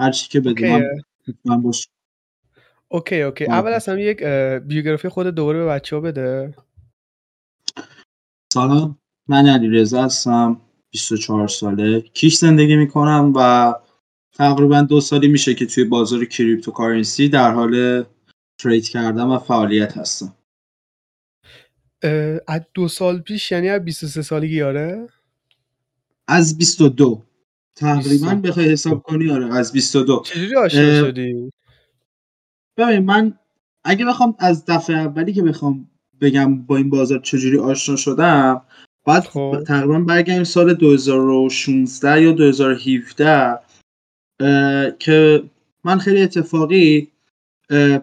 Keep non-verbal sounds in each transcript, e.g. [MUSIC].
هر چی که بدونم من باش OK OK. اول همه یک بیوگرافی خود دوباره به بچه ها بده. سلام. من علی رضا هستم 24 ساله. کیش زندگی می‌کنم و تقریبا دو سالی میشه که توی بازار cryptocurrency در حال trade کردن و فعالیت هستم. از دو سال پیش یعنی از 23 سالگی آره؟ از 22 تقریبا 22 بخوای حساب کنی آره از 22 چجوری آشنا شدی؟ ببین من اگه بخوام از دفعه اولی که بخوام بگم با این بازار چجوری آشنا شدم باید خب. تقریبا برگردیم سال 2016 یا 2017 اه، که من خیلی اتفاقی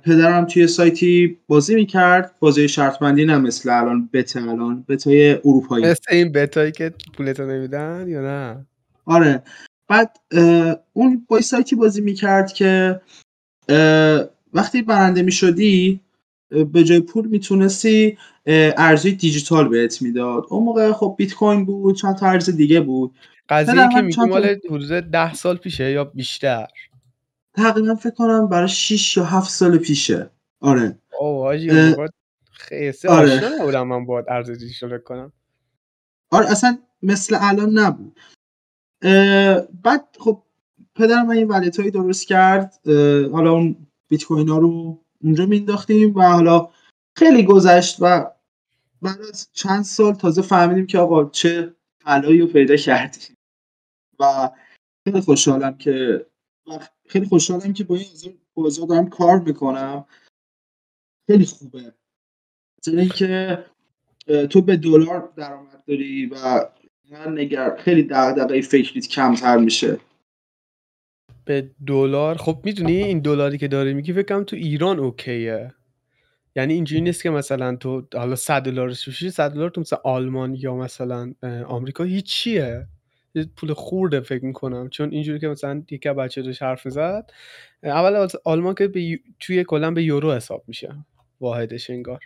پدرم توی سایتی بازی می‌کرد. بازی شرطبندی نه مثل الان بت الان بتای اروپایی. مثل این بتایی که پولتو نمیدن یا نه؟ آره. بعد اون با سایتی بازی می‌کرد که وقتی برنده می‌شدی به جای پول می‌تونستی ارزی دیجیتال بهت می‌داد. اون موقع خب بیت کوین بود چند تا ارز دیگه بود. قضیه که میگی چند مال حدود ده سال پیشه یا بیشتر؟ تقریبا فکر کنم برای 6 یا 7 سال پیشه. آره. اوه حاجی خیسه آره. آشنا نبودم من باید ارز دیجیتال کنم. آره اصلا مثل الان نبود. بعد خب پدرم یه wallet هایی درست کرد. حالا اون بیت کوین ها رو اونجا مینداختیم و حالا خیلی گذشت و بعد از چند سال تازه فهمیدیم که آقا چه طلایی رو پیدا کردیم. و خیلی خوشحالم که خیلی خوشحالم که با این بازار دارم کار می‌کنم. خیلی خوبه. مثل اینکه تو به دلار درآمد داری و نگر خیلی دغدغه فکریت کمتر میشه. به دلار خب می‌دونی این دلاری که داری میگی فکرم تو ایران اوکیه. یعنی اینجوری نیست که مثلا تو حالا 100 دلار بشی 100 دلار تو مثلا آلمان یا مثلا آمریکا هیچیه. یه پول خورده فکر می‌کنم. چون اینجوری که مثلا یکی بچه داشت حرف می‌زد اول آلمان که به توی کلا به یورو حساب میشه. واحدش انگار.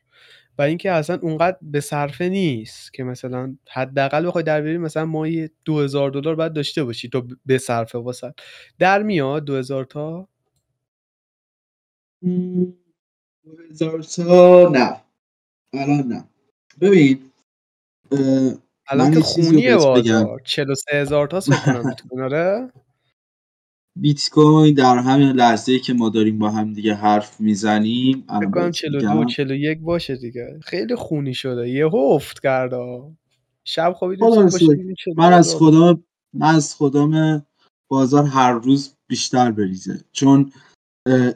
و اینکه اصلا اونقدر به صرفه نیست که مثلا حداقل بخوای در بیاری مثلا ماهی 2000 دلار باید داشته باشی تو به صرفه واسه در میاد 2000 تا؟ مم، 2000 تا نه. الان نه. ببین اه، الان من که یه چیزی رو خونیه بهت بگم. بازار 43000 تاست فکر کنم [LAUGHS] بیت کوین آره؟ بیت کوین در همین لحظه که ما داریم با هم دیگه حرف می‌زنیم فکر کنم بهت 42 میگم. 41 باشه دیگه. خیلی خونی شده. یهو افت کرد. شب خدا باشیم من از 42000 خودم من از خودم بازار هر روز بیشتر بریزه. چون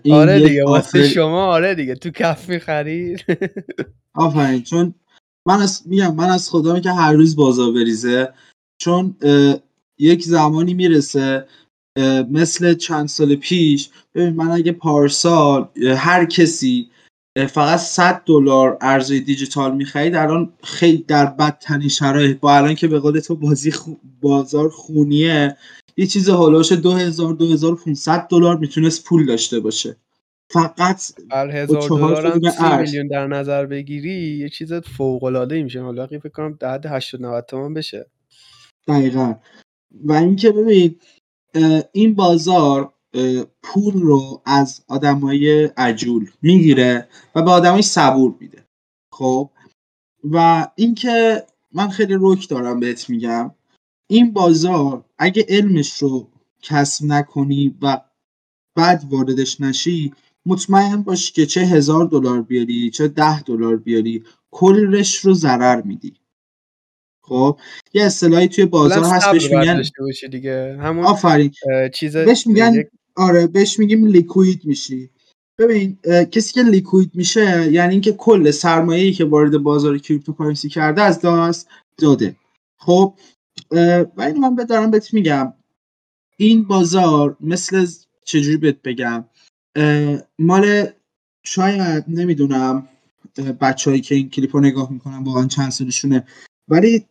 این آره دیگه واسه آفر شما آره دیگه. تو کف می‌خرید [LAUGHS] آفرین. چون من از میگم من از خدامه که هر روز بازار بریزه چون یک زمانی می‌رسه مثل چند سال پیش ببین من اگه پارسال هر کسی فقط 100 دلار ارزهای دیجیتال می‌خرید الان خیلی در بدترین شرایط با الان که به قول تو بازی خو- بازار خونیه یه چیز هولوش 2000 2500 دلار می‌تونست پول داشته باشه. فقط هر با هزار دلار هم دونه 30 ارز. میلیون در نظر بگیری یه چیز فوق العاده میشه. حالا فکر کنم حد 80 90 تومن بشه. دقیقا. و اینکه ببین این بازار پول رو از آدمای عجول می‌گیره و به آدمای صبور میده. خب؟ و اینکه من خیلی رک دارم بهت میگم این بازار اگه علمش رو کسب نکنی و بعد واردش نشی مطمئن باش که چه هزار دلار بیاری چه ده دلار بیاری کلش رو ضرر میدی. خب یه اصطلاحی توی بازار هست بهش میگن دیگه. همون آفرین. چیز بهش میگن آره بهش میگیم liquid میشی. ببین کسی که liquid میشه یعنی اینکه کل سرمایه‌ای که وارد بازار cryptocurrency کرده از دست داده. خب و اینو من به- دارم بهت میگم. این بازار مثل چجوری بهت بگم؟ مال شاید نمی‌دونم بچههایی که این کلیپ رو نگاه می‌کنن واقعا چند سالشونه. ولی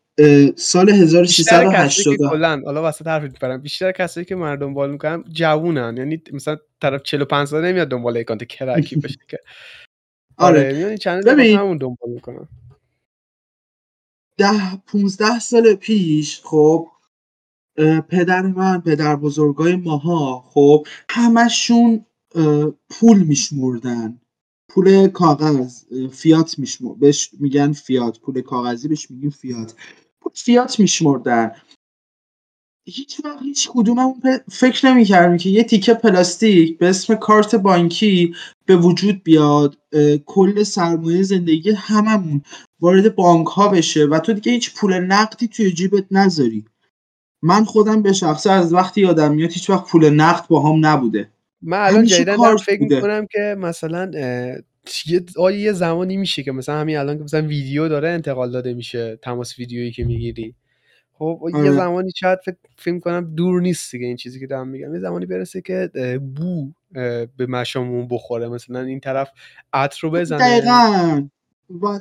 سال بیشتر کسایی که 1380 کلا حالا وسط حرفت میپرم بیشتر کسایی که من دنبال می‌کنم جوونن. یعنی مثلا طرف 45 ساله نمیاد دنبال اکانت کرکی بشه که. [LAUGHS] آره. واسه ببین همون دنبال می‌کنم ده 15 سال پیش خب پدر من پدر بزرگای ماها خب همشون پول میشمردن. پول کاغذ فیات میشمر بهش میگن فیات. پول کاغذی بهش میگیم فیات. پول فیات میشمردن. هیچ وقت هیچ کدوممون فکر نمی‌کردیم که یه تیکه پلاستیک به اسم کارت بانکی به وجود بیاد کل سرمایه زندگی هممون وارد بانک ها بشه و تو دیگه هیچ پول نقدی توی جیبت نذاری. من خودم به شخصه از وقتی یادم میاد هیچ وقت پول نقد با هم نبوده. من الان جدیدن فکر می‌کنم که مثلا یه آیا یه زمانی میشه که مثلا همین الان که مثلا ویدیو داره انتقال داده میشه تماس ویدیویی که می‌گیری. خب یه آره. زمانی شاید فکر کنم دور نیست دیگه این چیزی که دارم میگم. یه زمانی برسه که بو به مشامون بخوره. مثلا این طرف عطر رو بزنه. دقیقا. و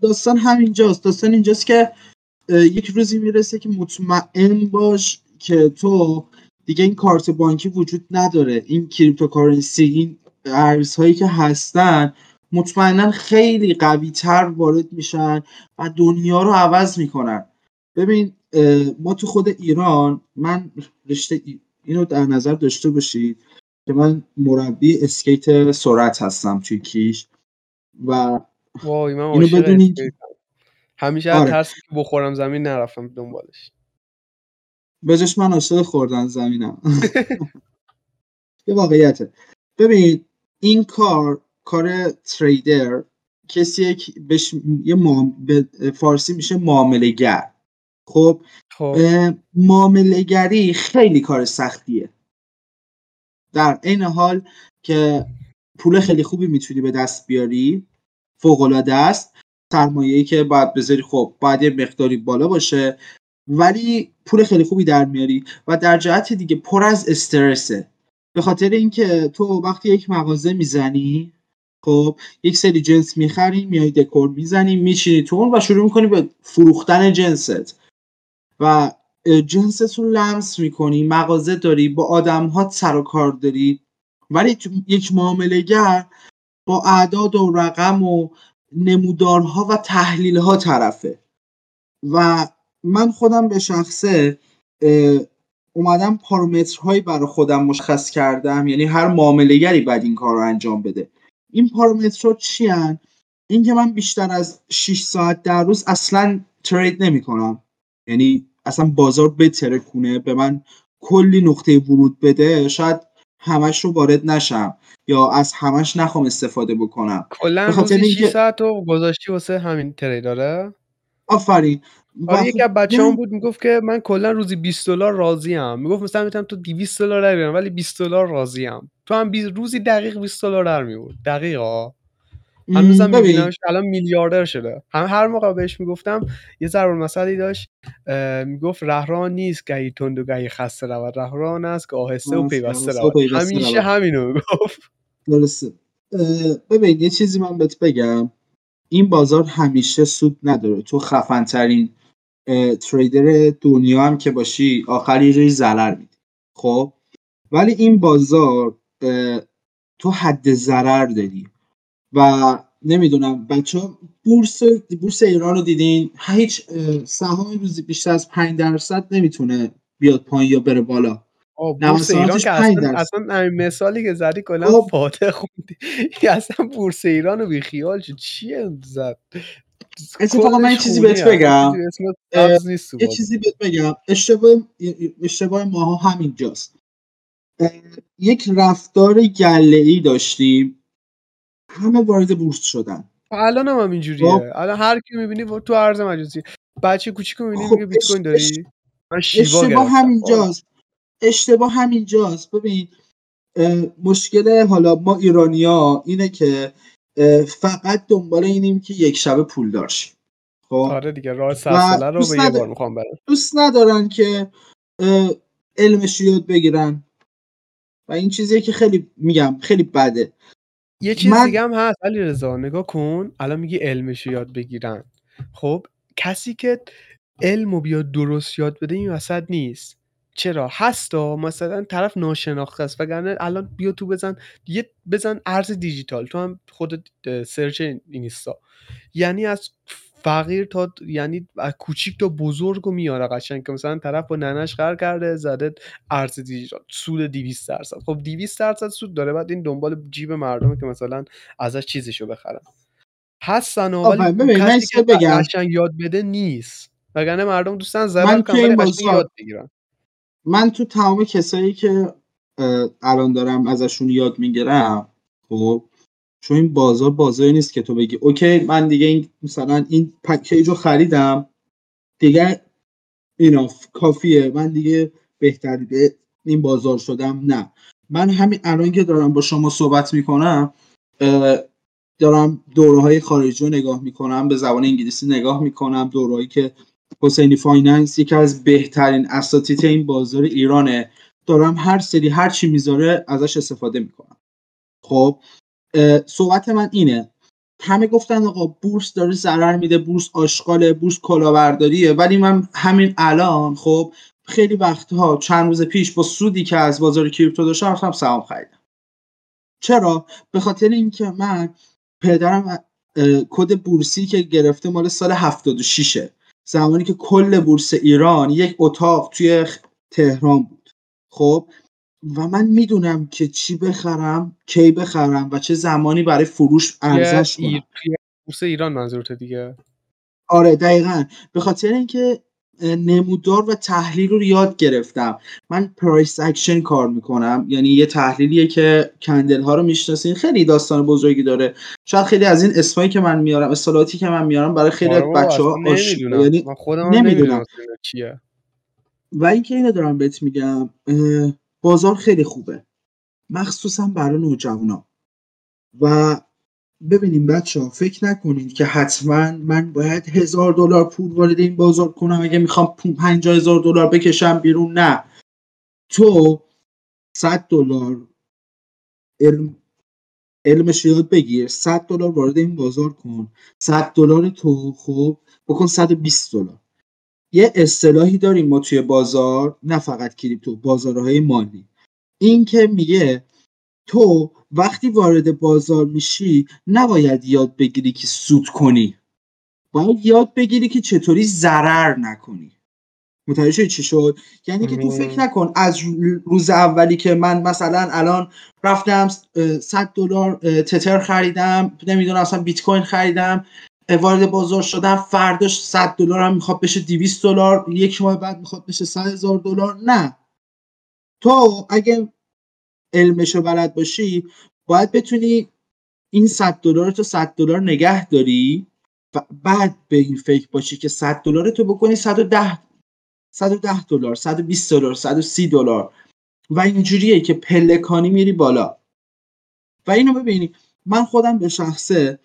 داستان همینجاست. داستان اینجاست که یک روزی می‌رسه که مطمئن باش که تو دیگه این کارت بانکی وجود نداره. این cryptocurrency این ارزهایی که هستن مطمئنا خیلی قوی تر وارد میشن و دنیا رو عوض می‌کنن. ببین ما تو خود ایران من رشته اینو در نظر داشته باشید که من مربی اسکیت سرعت هستم توی کیش و وای من اینو بدونید همیشه آره. ترسی که بخورم زمین نرفتم دنبالش. بجش من عاشق خوردن زمینم. [LAUGHS] یه واقعیته. ببین این کار کار تریدر کسی بهش یه به فارسی میشه معامله گر خب, خب. معامله خیلی کار سختیه. در این حال که پول خیلی خوبی می‌تونی به دست بیاری فوق العاده است. سرمایه‌ای که باید بذاری خب باید یه مقداری بالا باشه ولی پول خیلی خوبی در میاری و در جهت دیگه پر از استرسه. به خاطر اینکه تو وقتی یک مغازه می‌زنی خب یک سری جنس می‌خری میای دکور می‌زنی میشینی تو اون و شروع می‌کنی به فروختن جنست. و جنست رو لمس می‌کنی مغازه داری با آدم ها سر و کار داری. ولی یک معامله گر با اعداد و رقم و نمودارها و تحلیل ها طرفه. و من خودم به شخصه اومدم پارامترهایی برای خودم مشخص کردم. یعنی هر معاملهگری باید این کار رو انجام بده. این پارامترها چی هن؟ این که من بیشتر از 6 ساعت در روز اصلا ترید نمی کنم یعنی اصلا بازار بترکونه به من کلی نقطه ورود بده شاید همش رو وارد نشم یا از همش نخوام استفاده بکنم. کلا روزی 6 ساعت رو گذاشتی واسه همین تریداره آفرین. آره یکی از بچه‌ام بود می‌گفت که من کلا روزی 20 دلار راضیم. می‌گفت مثلا می‌تونم تو 200 دلار در بیارم ولی 20 دلار راضیم. تو هم روزی دقیق 20 دلار در میورد دقیقا هنوزم میبینمش الان میلیاردر شده. هم هر موقع بهش می‌گفتم یه ضرب مسئله داشت. می‌گفت رهران نیست گهی تند و گهی خسته رود. رهران است که آهسته و پیوسته رود. همیشه همینو می‌گفت. درسته. ببین یه چیزی من بهت بگم. این بازار همیشه سود نداره. تو خفن ترین تریدر دنیا هم که باشی آخر یه ضرر میدی خب؟ ولی این بازار تو حد ضرر داری. و نمی‌دونم بچه ها بورس بورس ایران رو دیدین؟ هیچ سهام روزی بیشتر از 5 درصد نمی‌تونه بیاد پایین یا بره بالا. بورس ایران که اصلا, اصلا مثالی که زدی کلا خب. فاتح خوندی. [LAUGHS] اصلا بورس ایران رو بیخیال شد. چیه زد؟ اتفاقا من یه چیزی بهت بگم. یه چیزی بهت بگم. اشتباه اشتباه ماها همینجاست. یک رفتار گله ای داشتیم. همه وارد بورس شدن. الان هم, هم اینجوریه. خب. الان هر کی می‌بینی تو ارز مجازی. بچه کوچیکو می‌بینی خب میگه بیت کوین داری؟ اشتباه همینجاست. اشتباه همینجاست. ببین مشکل حالا ما ایرانیا اینه که فقط دنبال اینیم که یک شب پول داشت خب؟ آره دیگه راه سلسله رو به یه بار می‌خوام برم. دوست ندارن که علمش یاد بگیرن. و این چیزیه که خیلی میگم خیلی بده. یه چیز من... دیگه هم هست علی رضا نگاه کن. الان میگی علمش یاد بگیرن. خب کسی که علم و بیاد درست یاد بده این وسط نیست. چرا؟ هستا مثلا طرف ناشناخته است وگرنه الان بیا تو بزن یه بزن ارز دیجیتال. تو هم خود سرچ اینستا. یعنی از فقیر تا یعنی از کوچیک تا بزرگ رو میاره قشنگ که مثلا طرف با ننش قرار کرده زده ارز دیجیتال. سود 200 درصد. خب 200 درصد سود داره بعد این دنبال جیب مردمه که مثلا ازش چیزشو بخرن. هستن و ولی کسی یه که چیز بگم. قشنگ یاد بده نیست. وگرنه مردم دوستن قشنگ بازار- یاد بگیرن. من تو تمام کسایی که الان دارم ازشون یاد می‌گیرم خب چون این بازار بازاری نیست که تو بگی اوکی من دیگه این مثلا این پکیج رو خریدم دیگه اینا کافیه من دیگه بهتری به این بازار شدم نه. من همین الان که دارم با شما صحبت می‌کنم دارم دوره های خارجی رو نگاه می‌کنم به زبان انگلیسی نگاه می‌کنم دورهایی که حسینی Finance یکی از بهترین اساتید این بازار ایرانه. دارم هر سری هر چی می‌ذاره ازش استفاده می‌کنم. خب صحبت من اینه. همه گفتن آقا بورس داره ضرر میده بورس آشغاله بورس کلاهبرداریه. ولی من همین الان خب خیلی وقتها چند روز پیش با سودی که از بازار کریپتو داشتم رفتم سهام خریدم. چرا؟ به خاطر اینکه من پدرم کد بورسی که گرفته مال سال 76 زمانی که کل بورس ایران یک اتاق توی تهران بود. خب؟ و من می‌دونم که چی بخرم کی بخرم و چه زمانی برای فروش ارزش کنم. بورس ایران منظورته دیگه؟ آره دقیقا. به خاطر اینکه نمودار و تحلیل رو یاد گرفتم. من price action کار می‌کنم. یعنی یه تحلیلیه که candle ها رو می‌شناسین. خیلی داستان بزرگی داره. شاید خیلی از این اسمایی که من میارم اصطلاحاتی که من میارم برای خیلی از آره بچه ها نمی‌دونم. یعنی من خودم نمی‌دونم. چیه و اینکه اینو دارم بهت میگم بازار خیلی خوبه. مخصوصا برای نوجوانا و ببینیم بچه ها فکر نکنید که حتما من باید هزار دلار پول وارد این بازار کنم اگه می‌خوام پنجاه هزار دلار بکشم بیرون. نه. تو صد دلار علم علمش یاد بگیر. 100 دلار وارد این بازار کن. 100 دلار تو خب بکن 120 دلار. یه اصطلاحی داریم ما توی بازار نه فقط کریپتو بازارهای مالی. این که میگه تو وقتی وارد بازار میشی نباید یاد بگیری که سود کنی. باید یاد بگیری که چطوری ضرر نکنی. متوجه شدی چی شد؟ یعنی که تو فکر. نکن از روز اولی که من مثلا الان رفتم اه، 100 دلار تتر خریدم نمی‌دونم اصلا بیت کوین خریدم وارد بازار شدم فرداش 100 دلار هم می‌خواد بشه 200 دلار یک ماه بعد می‌خواد بشه 100 هزار دلار نه. تو اگه علمشو بلد باشی باید بتونی این 100 دلار تو 100 دلار نگه داری و بعد به این فکر باشی که 100 دلار تو بکنی 110 110 دلار 120 دلار 130 دلار. و اینجوریه که پلکانی میری بالا. و اینو ببینی من خودم به شخصه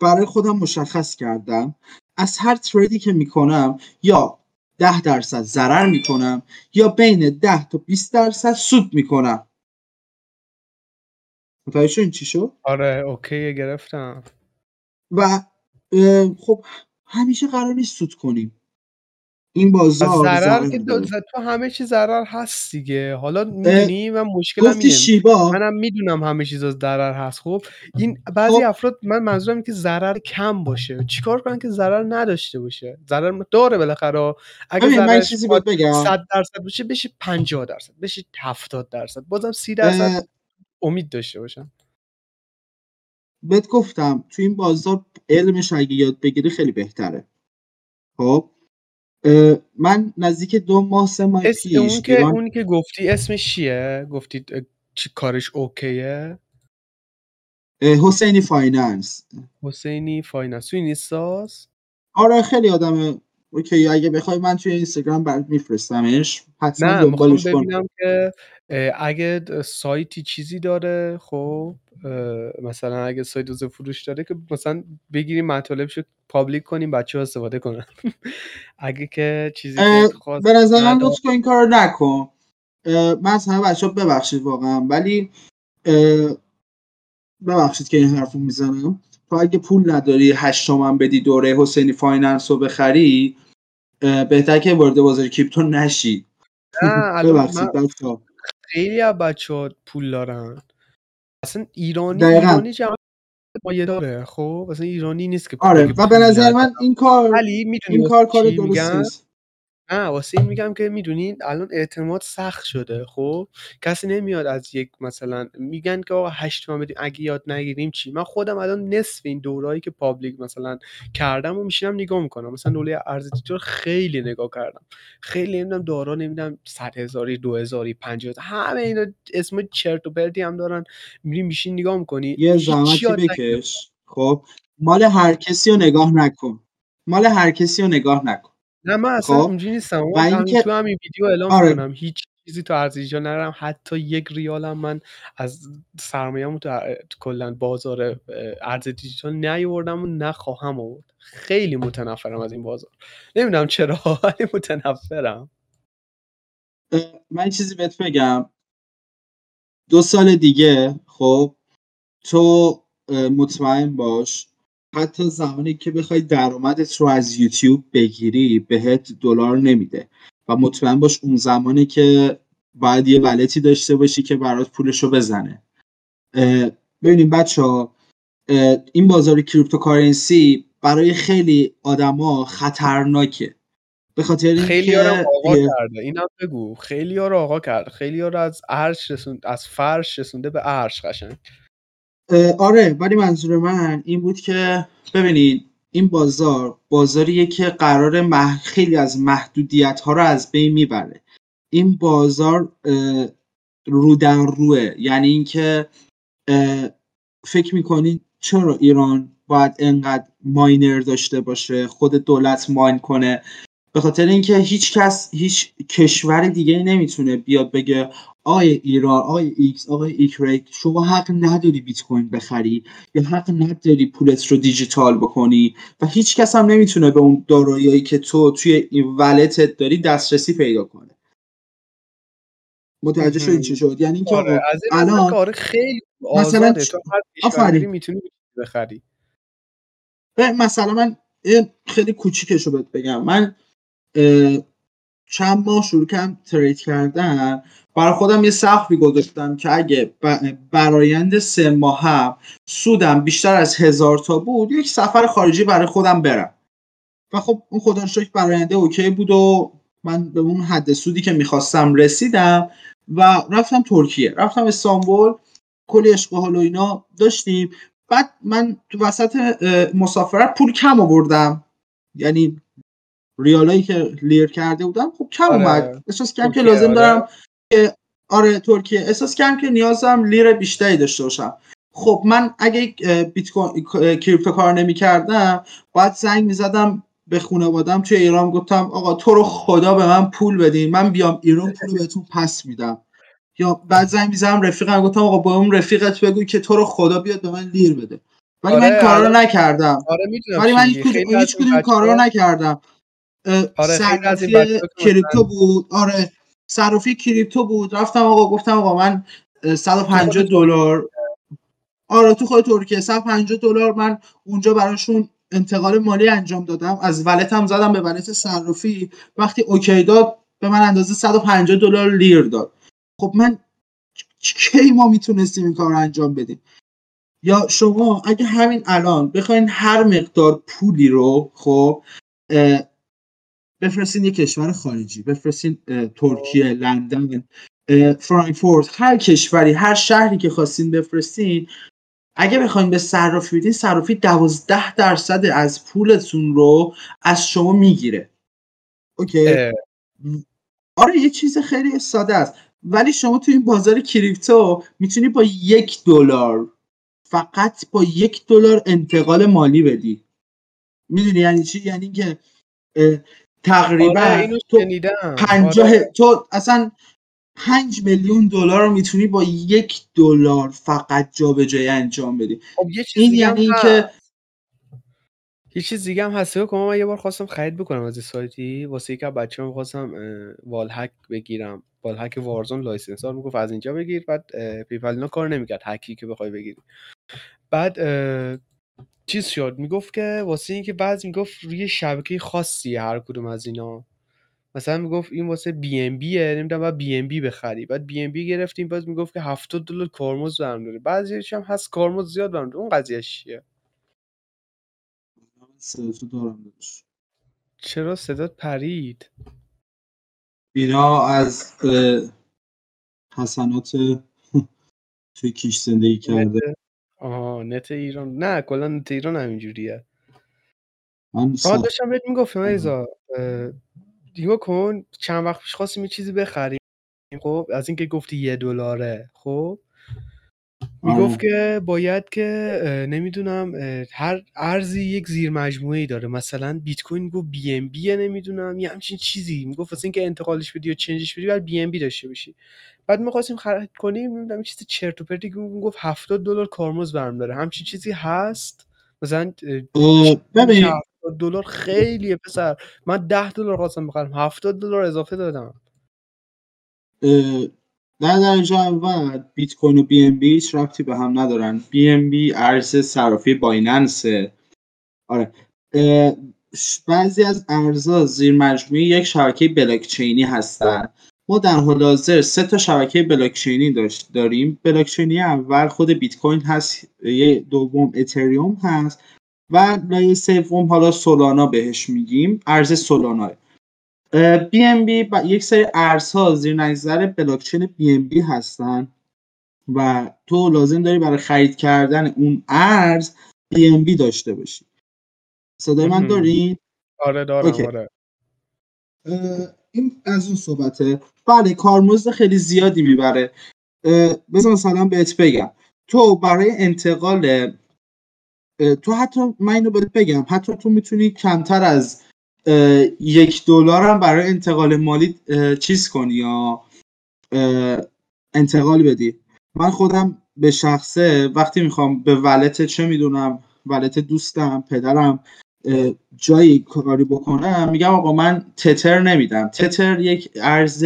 برای خودم مشخص کردم. از هر تریدی که می‌کنم یا 10 درصد ضرر می‌کنم یا بین 10 تا 20 درصد سود می‌کنم. متوجه شدین چی شد؟ آره اوکی گرفتم. و خب همیشه قرار نیست سود کنیم. این از بازار ضرر ضرر که داره تو همه چی ضرر هست دیگه. حالا می‌دونی من مشکلم گفتی اینه. شیبا. منم می‌دونم همه چیز از ضرر هست. خب این بعضی خب. افراد من منظورم اینه که ضرر کم باشه. چیکار کنن که ضرر نداشته باشه؟ ضرر داره بالاخره. اگه بگم. 100 درصد باشه بشه 50 درصد بشه 70 درصد. بازم 30 درصد اه، امید داشته باشم. بهت گفتم تو این بازار علمش اگه یاد بگیری خیلی بهتره. خب؟ من نزدیک دو ماه سه ماه اس اون پیش که ایران اونی که گفتی اسمش چیه؟ گفتی چی کارش OK ه؟ حسینی Finance. حسینی Finance. توی اینستاس آره خیلی آدم OK اگه بخوای من توی اینستاگرام برات میفرستمش حتما دنبالش کن که اگه د- سایتی چیزی داره خب مثلا اگه سایت روز فروش داره که مثلا بگیریم مطالبشو public کنیم بچه ها استفاده کنن. [LAUGHS] اگه که چیزی که خاص به نظر من نداره لطف کن این کار رو نکن من از همه بچه ها ببخشید واقعا ولی ببخشید که این حرف رو می‌زنم. تو اگه پول نداری هشت تومن بدی دوره حسینی Finance رو بخری بهتر که وارد بازار crypto نشی. نه [LAUGHS] الان من ببخشید بچه ها خیلی از بچه ها پول دارن. اصلا ایرانی دقیقا. ایرانی جمع مایه داره خب؟ مثلا ایرانی نیست که آره و به نظر. من این کار ولی این کار کار چی درست میگم نیست نه واسه این میگم که می‌دونین الان اعتماد سخت شده خب؟ کسی نمیاد از یک مثلا میگن که آقا هشت تومن بدیم اگه یاد نگیریم چی؟ من خودم الان نصف این دورایی که پابلیک مثلا کردم و میشینم نگاه می‌کنم. مثلا دوره ارز دیجیتال خیلی نگاه کردم. خیلی نمی‌دونم دارا نمی‌دونم صد هزاری دو هزاری پنج هزار همه اینا اسم چرت و پرتی هم دارن. میری میشین نگاه می‌کنی. یه زحمتی یاد بکش. خب؟ مال هر کسی رو نگاه نکن. مال هر کسی رو نگاه نکن. نه من اصلا خب؟ اونجوری نیستم. و اینکه تو همین ویدیو اعلام آره. می‌کنم. هیچ چیزی تو ارزشا نرم حتی یک ریالم من از سرمایه‌مو تو کلا بازار ارز دیجیتال نیاوردم و نخواهم آورد. خیلی متنفرم از این بازار. نمی‌دونم چرا [LAUGHS] ولی متنفرم. من چیزی بهت بگم. دو سال دیگه خب تو مطمئن باش حتی زمانی که بخوای درآمدت رو از یوتیوب بگیری بهت دلار نمیده. و مطمئن باش اون زمانی که باید یه wallet ی داشته باشی که برات پولش رو بزنه ببینیم بچه ها این بازار cryptocurrency برای خیلی آدما خطرناکه. به خاطر خیلی رو آقا کرده. اینم بگو. خیلی رو آقا کرده. خیلی رو از عرش رسون از فرش رسونده به عرش قشنگ. آره ولی منظور من این بود که ببینید این بازار بازاریه که قرار مح... خیلی از محدودیت ها رو از بین می‌بره. این بازار رو در روه. یعنی اینکه فکر می‌کنید چرا ایران باید انقدر ماینر داشته باشه خود دولت ماین کنه؟ به خاطر اینکه هیچ کس هیچ کشور دیگه نمی‌تونه بیاد بگه آقای ایران آقای ایکس آقای ایگرگ شما حق نداری بیت کوین بخری یا حق نداری پولت رو دیجیتال بکنی و هیچ کس هم نمی‌تونه به اون داراییایی که تو توی این wallet ت داری دسترسی پیدا کنه. متوجه شدی چی شد؟ یعنی اینکه آره الان آره خیلی مثلا تو هر آفرین. می‌تونی بخری. مثلا من خیلی کوچیکش رو بهت بگم. من چند ماه شروع کردم ترید کردن برای خودم یه سقفی گذاشتم که اگه برایند سه ماه هم سودم بیشتر از هزار تا بود یک سفر خارجی برای خودم برم. و خب اون خدا شکر براینده اوکی بود و من به اون حد سودی که می‌خواستم رسیدم و رفتم ترکیه. رفتم استانبول کلی عشق و حال و اینا داشتیم. بعد من تو وسط مسافرت پول کم آوردم. یعنی ریالایی که لیر کرده بودم خب کم اومد. آره احساس کردم که لازم آره. دارم آره ترکیه. احساس کردم که نیازم لیر بیشتری داشته باشم. خب من اگه بیت کوین کریپتو کار نمی کردم باید زنگ می زدم به خانوادم توی ایران گفتم آقا تو رو خدا به من پول بدین من بیام ایران پول بهتون پس میدم. یا بعد زنگ می‌زنم رفیقم گفتم آقا با اون رفیقت بگو که تو رو خدا بیاد به من لیر بده. ولی من آره کارا رو الان نکردم. آره ولی من هیچ کدوم کارا نکردم. آره که کریپتو بود. آره. صرافی کریپتو بود. رفتم آقا گفتم آقا من اه، تو خود 150 ترکیه دلار. آره تو خود ترکیه 150 دلار من اونجا براشون انتقال مالی انجام دادم. از ولتم زدم به ولت صرافی. وقتی اوکی داد به من اندازه 150 دلار لیر داد. خب من کی ما می‌تونستیم این کار رو انجام بدیم؟ یا شما اگه همین الان بخواین هر مقدار پولی رو خب بفرستین یه کشور خارجی بفرستین ترکیه لندن فرانکفورت هر کشوری هر شهری که خواستین بفرستین. اگه بخواین به صرافی بدین صرافی دوازده درصد از پولتون رو از شما می‌گیره. اوکی؟ اه، آره یه چیز خیلی ساده است. ولی شما تو این بازار کریپتو می‌تونی با یک دلار فقط با یک دلار انتقال مالی بدی. می‌دونی یعنی چی؟ یعنی که آره تقریبا اینو تو پنجاه آره. تو اصلا پنج میلیون دلار رو می‌تونی با یک دلار فقط جابجایی انجام بدی. خب یه چیز این یعنی که هست. یه چیز دیگه هم هست. که من یه بار خواستم خرید بکنم از این سایتی. واسه یک بچه هم خواستم وال هک بگیرم. وال هک وارزون لایسنس ها می‌گفت از اینجا بگیر. بعد پیپل اینا کار نمی‌کرد. هکی که بخوای بگیری. بعد چیز شد؟ می‌گفت که واسه اینکه بعض می‌گفت روی شبکه خاصی هر کدوم از اینا. مثلا می‌گفت این واسه بی ام بیه نمی‌دونم بعد بی ام بی بخری. بعد بی ام بی گرفتیم باز می‌گفت که 70 دلار کارمز برم داره. بعضیش هم هست کارمز زیاد برم داره. اون قضیه چیه؟ صدا تو دارم داداش. چرا صدات پرید؟ اینا از اه، حسنات [LAUGHS] توی کیش زندگی کرده. آها نت ایران. نه کلا نت ایران همینجوریه من آها داشتم بهت می‌گفتم ایزا نگاه کن چند وقت پیش خواستیم یه چیزی بخریم خب؟ از اینکه گفتی یه دلاره خب؟ می‌گفت که باید که اه، نمی‌دونم اه، هر ارزی یک زیر مجموعه ای داره. مثلا بیت کوین می‌گفت بی ام بی نمی‌دونم یه همچین چیزی. می‌گفت واسه اینکه انتقالش بدی یا چنجش بدی باید بی ام بی داشته باشی. بعد می‌خواستیم خرید کنیم نمی‌دونم چیز چرت و پرتی که می‌گفت 70 دلار کارمز برم داره. همچین چیزی هست؟ مثلا اه، اه، ببین. 70 دلار خیلیه پسر. من 10 دلار خواستم بخرم. 70 دلار اضافه دادم. اه، در درجه اول بیت کوین و بی ام بی هیچ ربطی به هم ندارن. بی ام بی ارز صرافی بایننسه آره. بعضی از ارزها زیر مجموعه یک شبکه بلاکچینی هستن. ما در حال حاضر سه تا شبکه بلاکچینی داشت داریم. بلاکچینی اول خود بیت کوین هست یه دوم اتریوم هست و لایه سوم حالا سولانا بهش میگیم. ارز سولانا. BNB یک سری ارزها زیر نظر بلاکچین BNB هستن و تو لازم داری برای خرید کردن اون ارز BNB داشته باشی. صدای من مهم. داری؟ آره دارم اوکی. آره. این از اون صحبته. بله کارمزد خیلی زیادی می‌بره. بذار مثلا بهت بگم. تو برای انتقال تو حتی من اینو بهت بگم حتی تو می‌تونی کمتر از یک دلار هم برای انتقال مالی چیز کنی یا انتقال بدی. من خودم به شخصه وقتی می‌خوام به ولت چه می‌دونم ولت دوستم پدرم جایی کاری بکنم میگم آقا من تتر نمیدم. تتر یک ارز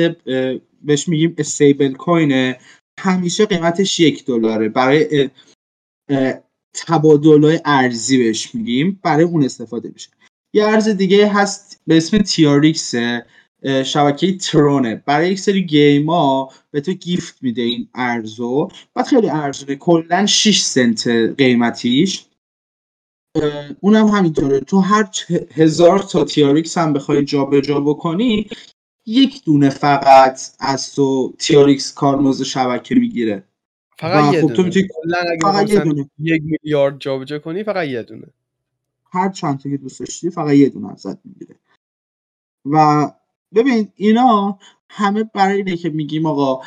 بهش میگیم استیبل کوینه همیشه قیمتش یک دلاره. برای تبادلای ارزی بهش میگیم. برای اون استفاده میشه. یه ارز دیگه هست به اسم تیاریکس شبکه ترونه. برای یک سری گیما به تو گیفت میده این ارزو بعد خیلی ارزونه کلا 6 سنت قیمتیش. اونم همینطوره. تو هر هزار تا تیاریکس هم بخوای جابجا بکنی یک دونه فقط از تو تیاریکس کارمزد شبکه می‌گیره. فقط و یه خب تو دونه. می‌تونی فقط یه دونه. یک میلیارد جابجا کنی فقط یه دونه. هر چند تا که دوست داشتی فقط یه دونه ازت می‌گیره. و ببین اینا همه برای اینه که میگیم آقا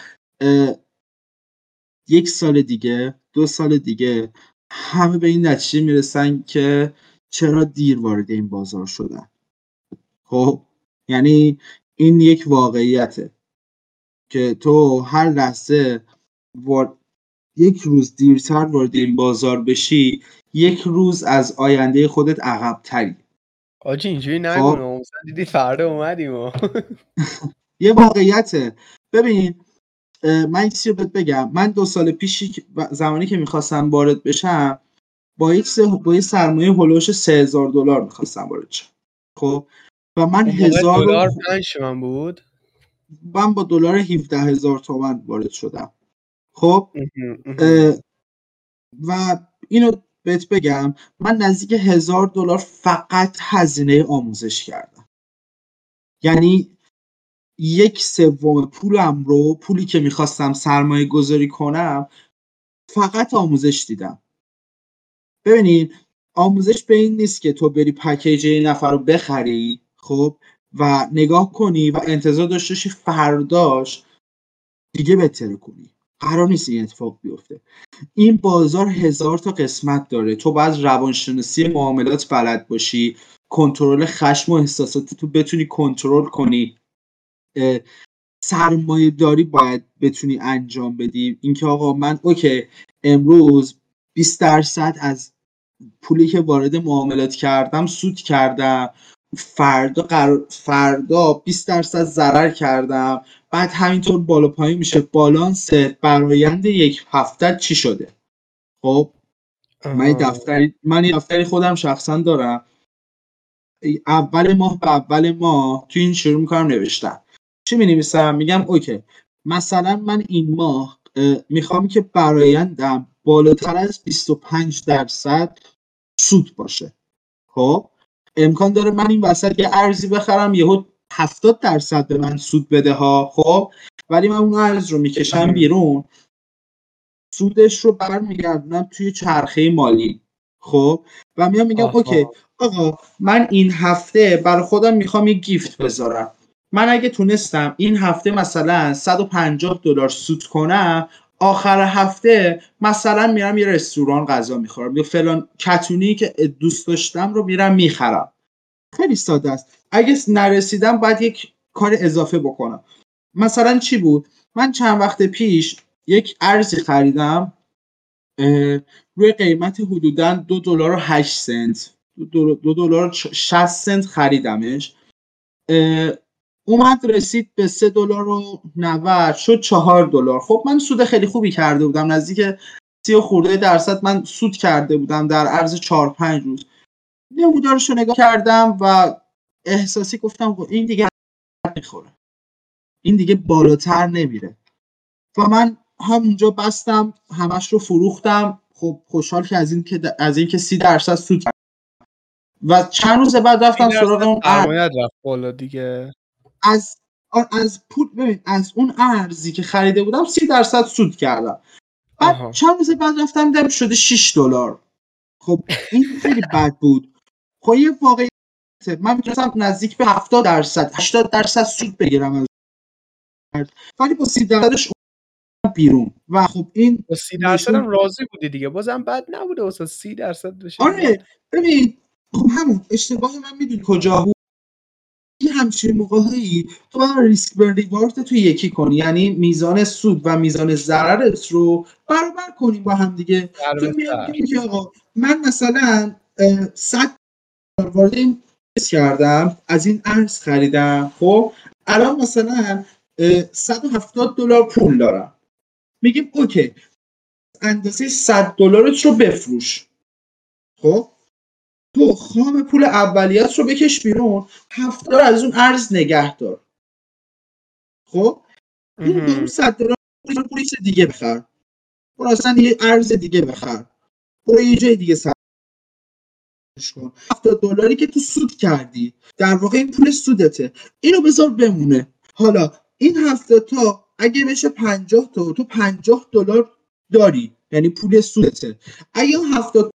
یک سال دیگه دو سال دیگه همه به این نتیجه می‌رسن که چرا دیر وارد این بازار شدن. خب یعنی این یک واقعیته که تو هر لحظه وار... یک روز دیرتر وارد این بازار بشی یک روز از آینده خودت عقب تری آجی اینجوری نگو خب. دیدی فردا اومدیم و. [LAUGHS] یه واقعیته. ببین من چیزی رو بهت بگم. من دو سال و- زمانی که می‌خواستم وارد بشم با یک سه- با یه سرمایه هلوش سه هزار دلار می‌خواستم وارد شم. خب؟ و من هزار دلار تومن بود؟ من با دلار 17 هزار تومن وارد شدم. خب. و اینو بهت بگم من نزدیک هزار دلار فقط هزینه آموزش کردم. یعنی یک سوم پولم رو پولی که می‌خواستم سرمایه گذاری کنم فقط آموزش دیدم. ببینید آموزش به این نیست که تو بری پکیج یه نفر رو بخری خب؟ و نگاه کنی و انتظار داشته باشی فرداش دیگه بهتره کنی. قرار نیست این اتفاق بیفته. این بازار هزار تا قسمت داره. تو باید روانشناسی معاملات بلد باشی کنترل خشم و احساسات تو بتونی کنترل کنی. سرمایه داری باید بتونی انجام بدی. اینکه آقا من اوکی امروز 20 درصد از پولی که وارد معاملات کردم سود کردم. فردا قرار فردا 20 درصد ضرر کردم. بعد همینطور بالا پایین میشه. بالانس برایند یک هفته چی شده؟ خب من دفتری من دفتری خودم شخصا دارم. اول ماه به اول ماه تو این شروع می‌کنم نوشتن. چی می نویسم میگم اوکی. مثلا من این ماه می‌خوام که برایندم بالاتر از 25 درصد سود باشه. خب؟ امکان داره من این وسط یه ارزی بخرم یهو 70 درصد به من سود بده ها خب؟ ولی من اون ارز رو می‌کشم بیرون. سودش رو برمیگردونم توی چرخه مالی خب؟ و میام میگم اوکی آقا من این هفته برای خودم می‌خوام یه گیفت بذارم. من اگه تونستم این هفته مثلا 150 دلار سود کنم آخر هفته مثلا میرم یه رستوران غذا می‌خورم یا فلان کتونی که دوست داشتم رو میرم می‌خرم. خیلی ساده است. اگه نرسیدم باید یک کار اضافه بکنم. مثلا چی بود؟ من چند وقت پیش یک ارزی خریدم روی قیمت حدودا دو دلار و 8 سنت. دو دلار و 60 سنت خریدمش. اومد رسید به سه دلار و 90 شد چهار دلار. خب من سود خیلی خوبی کرده بودم. نزدیک سی و خورده درصد من سود کرده بودم در عرض چهار پنج روز. نمودارش رو نگاه کردم و احساسی گفتم خب این دیگه می‌خوره. این دیگه بالاتر نمیره. و من همونجا بستم همش رو فروختم. خب خوشحال که از این که از این که سی درصد سود و چند روز بعد رفتم سراغ اون رفت بالا دیگه. از از پول ببین از اون ارزی که خریده بودم سی درصد سود کردم. بعد چند روز بعد رفتم دیدم شده 6 دلار. خب این خیلی بد بود. خب یه واقعیت. من می‌تونستم نزدیک به 70 درصد 80 درصد سود بگیرم از ولی با سی درصدش بیرون. و خب این با سی درصد هم راضی بودی دیگه. بازم بد نبوده واسه سی درصد بشه. آره. ببین خب همون اشتباه من می‌دونی کجا بود؟ همچین موقعی تو باید ریسک بر ریوارد تو یکی کنی. یعنی میزان سود و میزان ضررت رو برابر کنیم با هم دیگه. تو میگی آقا من مثلا 100 وارد این کردم از این ارز خریدم خب؟ الان مثلا 170 دلار پول دارم. میگیم اوکی اندازه 100 دلارت رو بفروش. خب؟ تو خام پول اولیت رو بکش بیرون. هفتاد از اون ارز نگه دار. خب؟ اون اون 100 دلار پول دیگه بخر. برو اصلا یه ارز دیگه بخر. برو یه جای دیگه سر کن. 70 دلاری که تو سود کردی. در واقع این پول سودته. اینو بذار بمونه. حالا این هفته تا اگه بشه 50 تا تو 50 دلار داری. یعنی پول سودته. اگه اون 70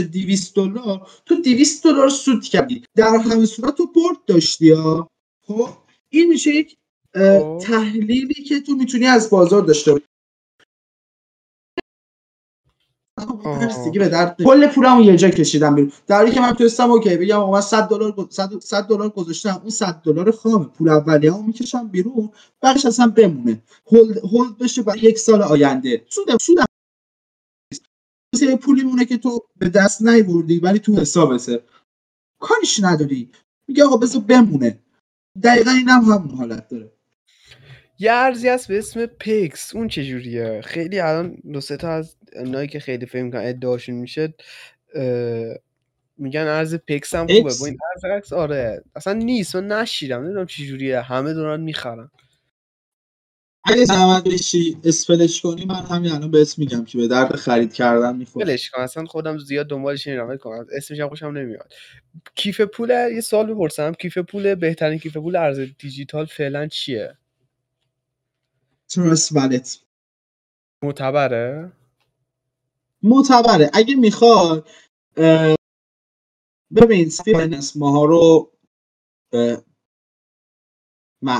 200 دلار. تو 200 دلار سود کردی. در همه صورت تو برد داشتی ها خب این میشه یک خب. تحلیلی که تو می‌تونی از بازار داشته باشی. دیگه به درد کل پولمو یه جا کشیدم بیرون. در حالی که من تونستم اوکی بگم آقا من 100 دلار 100 دلار گذاشتم. اون 100 دلار خام پول اولیه‌مو می‌کشم بیرون. بعدش اصلا بمونه. هولد هولد بشه برای یک سال آینده. سود سود مثل پولی مونه که تو به دست نیوردی ولی تو حسابته. کاریش نداری. میگه آقا بذار بمونه. دقیقا این هم همون حالت داره. یه ارزی هست به اسم پیکس. اون چجوریه خیلی الان دو تا از نایی که خیلی فکر می‌کنن ادعاشون میشه میگن ارز پیکس هم خوبه. با این ارز آره. اصلا نیست. من نشیدم. نمی‌دونم چجوریه همه دارن می‌خرن. اگه زحمت بشی spell ش کنی من همین الان بهت میگم که به درد خرید کردن می‌خوره. spell ش کن اصلا خودم زیاد دنبالش نمیرم کنم اسمش هم خوشم نمیاد. کیف پول یه سوال بپرسم کیف پول بهترین کیف پول ارز دیجیتال فعلا چیه؟ Trust Wallet معتبره؟ معتبره. اگه می‌خواد ببین Binance ماها رو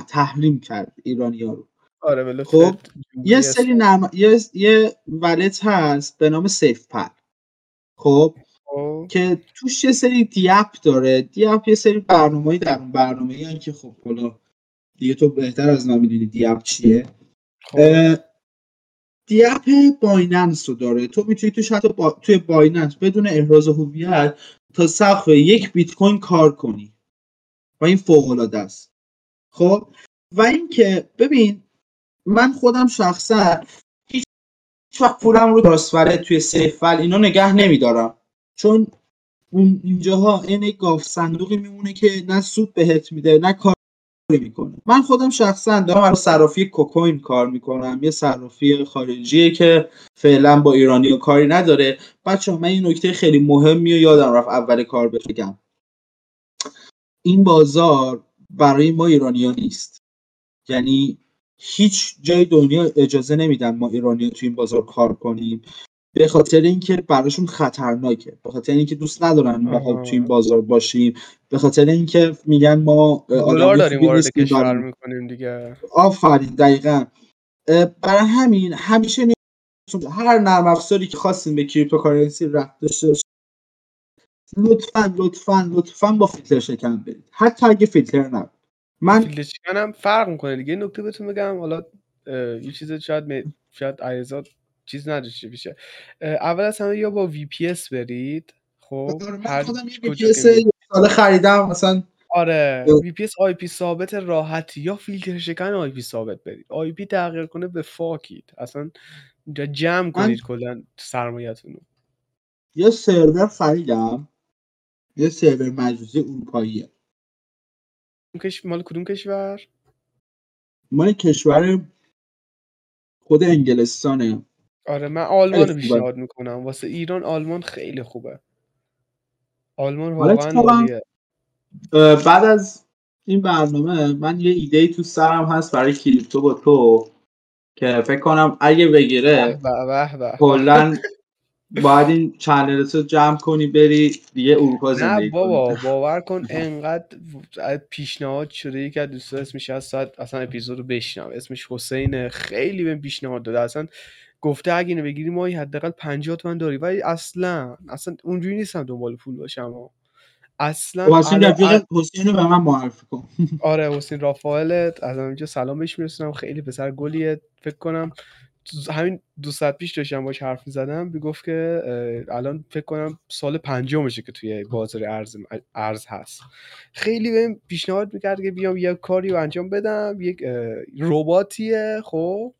تحریم کرد ایرانی ها رو. آره خب یه سری نرم... یه یه wallet هست به نام SafePal. خب خب. که توش یه سری DApp داره. DApp یه سری برنامه‌ای در اون برنامه یعنی که خب حالا دیگه تو بهتر از من می‌دونی DApp چیه. خب. DApp Binance رو داره. تو می‌تونی توش حتی با... توی Binance بدون احراز هویت تا سقف یک بیت کوین کار کنی. و این فوق العاده است. خب و اینکه ببین من خودم شخصا هیچ وقت پولم رو transfer توی SafePal اینا نگه نمیدارم. چون اون اینجاها این گاو صندوقی میمونه که نه سود بهت میده نه کار می‌کنه. من خودم شخصا دارم برای صرافی کوکوین کار می‌کنم. یه صرافی خارجیه که فعلا با ایرانی و کاری نداره. بچه من این نکته خیلی مهمی و یادم رفت اول کار بگم. این بازار برای ما ایرانی ها نیست. یعنی هیچ جای دنیا اجازه نمیدن ما ایرانی تو این بازار کار کنیم. به خاطر اینکه براشون خطرناکه. به خاطر اینکه دوست ندارن ما تو این بازار باشیم. به خاطر اینکه میگن ما دلار داریم وارد کشور می‌کنیم دیگه. آفرین دقیقا. برای همین همیشه هر نرم افزاری که خواستیم به cryptocurrency رفت داشته لطفا لطفا لطفا با فیلتر شکن برید. حتی اگه فیلتر نبود. من هم فرق می‌کنه دیگه. نکته بهتون بگم. حالا یه چیز شاید شاید عریضات چیز نداشته بشه اول از همه یا با VPS برید. خب من خودم یه VPS سال خریدم مثلا آره. VPS IP ثابت راحتی یا فیلتر شکن IP ثابت برید. IP تغییر کنه به fuck اید. اصلا اینجا جمع کنید من... کلا سرمایه‌تون یه سرور خریدم. یه سرور مجازی اروپاییه. مال کدوم کشور؟ مال کشور خود انگلستانه. آره من آلمان رو پیشنهاد می‌کنم. واسه ایران آلمان خیلی خوبه. آلمان واقعا بعد از این برنامه من یه ایده ای تو سرم هست برای کریپتو با تو که فکر کنم اگه بگیره کلا [LAUGHS] باید این چنل رو جمع کنی بری دیگه اروپا زندگی نه بابا باور کن انقدر پیشنهاد شده یکی از دوستا اسمش از ساعت اصلا اپیزود رو بشنم اسمش حسینه. خیلی به پیشنهاد داده. اصلا گفته اگه اینو بگیری ماهی حداقل 50 تومن داری ولی اصلا اصلا اونجوری نیستم دنبال پول باشم اصلا حسین رفیق حسین رو به من معرفی کن. آره حسین رافائلت. از اینجا سلام بهش میرسونم. خیلی پسر گلیه فکر کنم. همین دو ساعت پیش داشتم باش حرف می‌زدم گفت که الان فکر کنم سال پنجمشه که توی بازار ارز ارز هست. خیلی بهم پیشنهاد می‌کرد که بیام یه کاری رو انجام بدم یک رباتیه خب.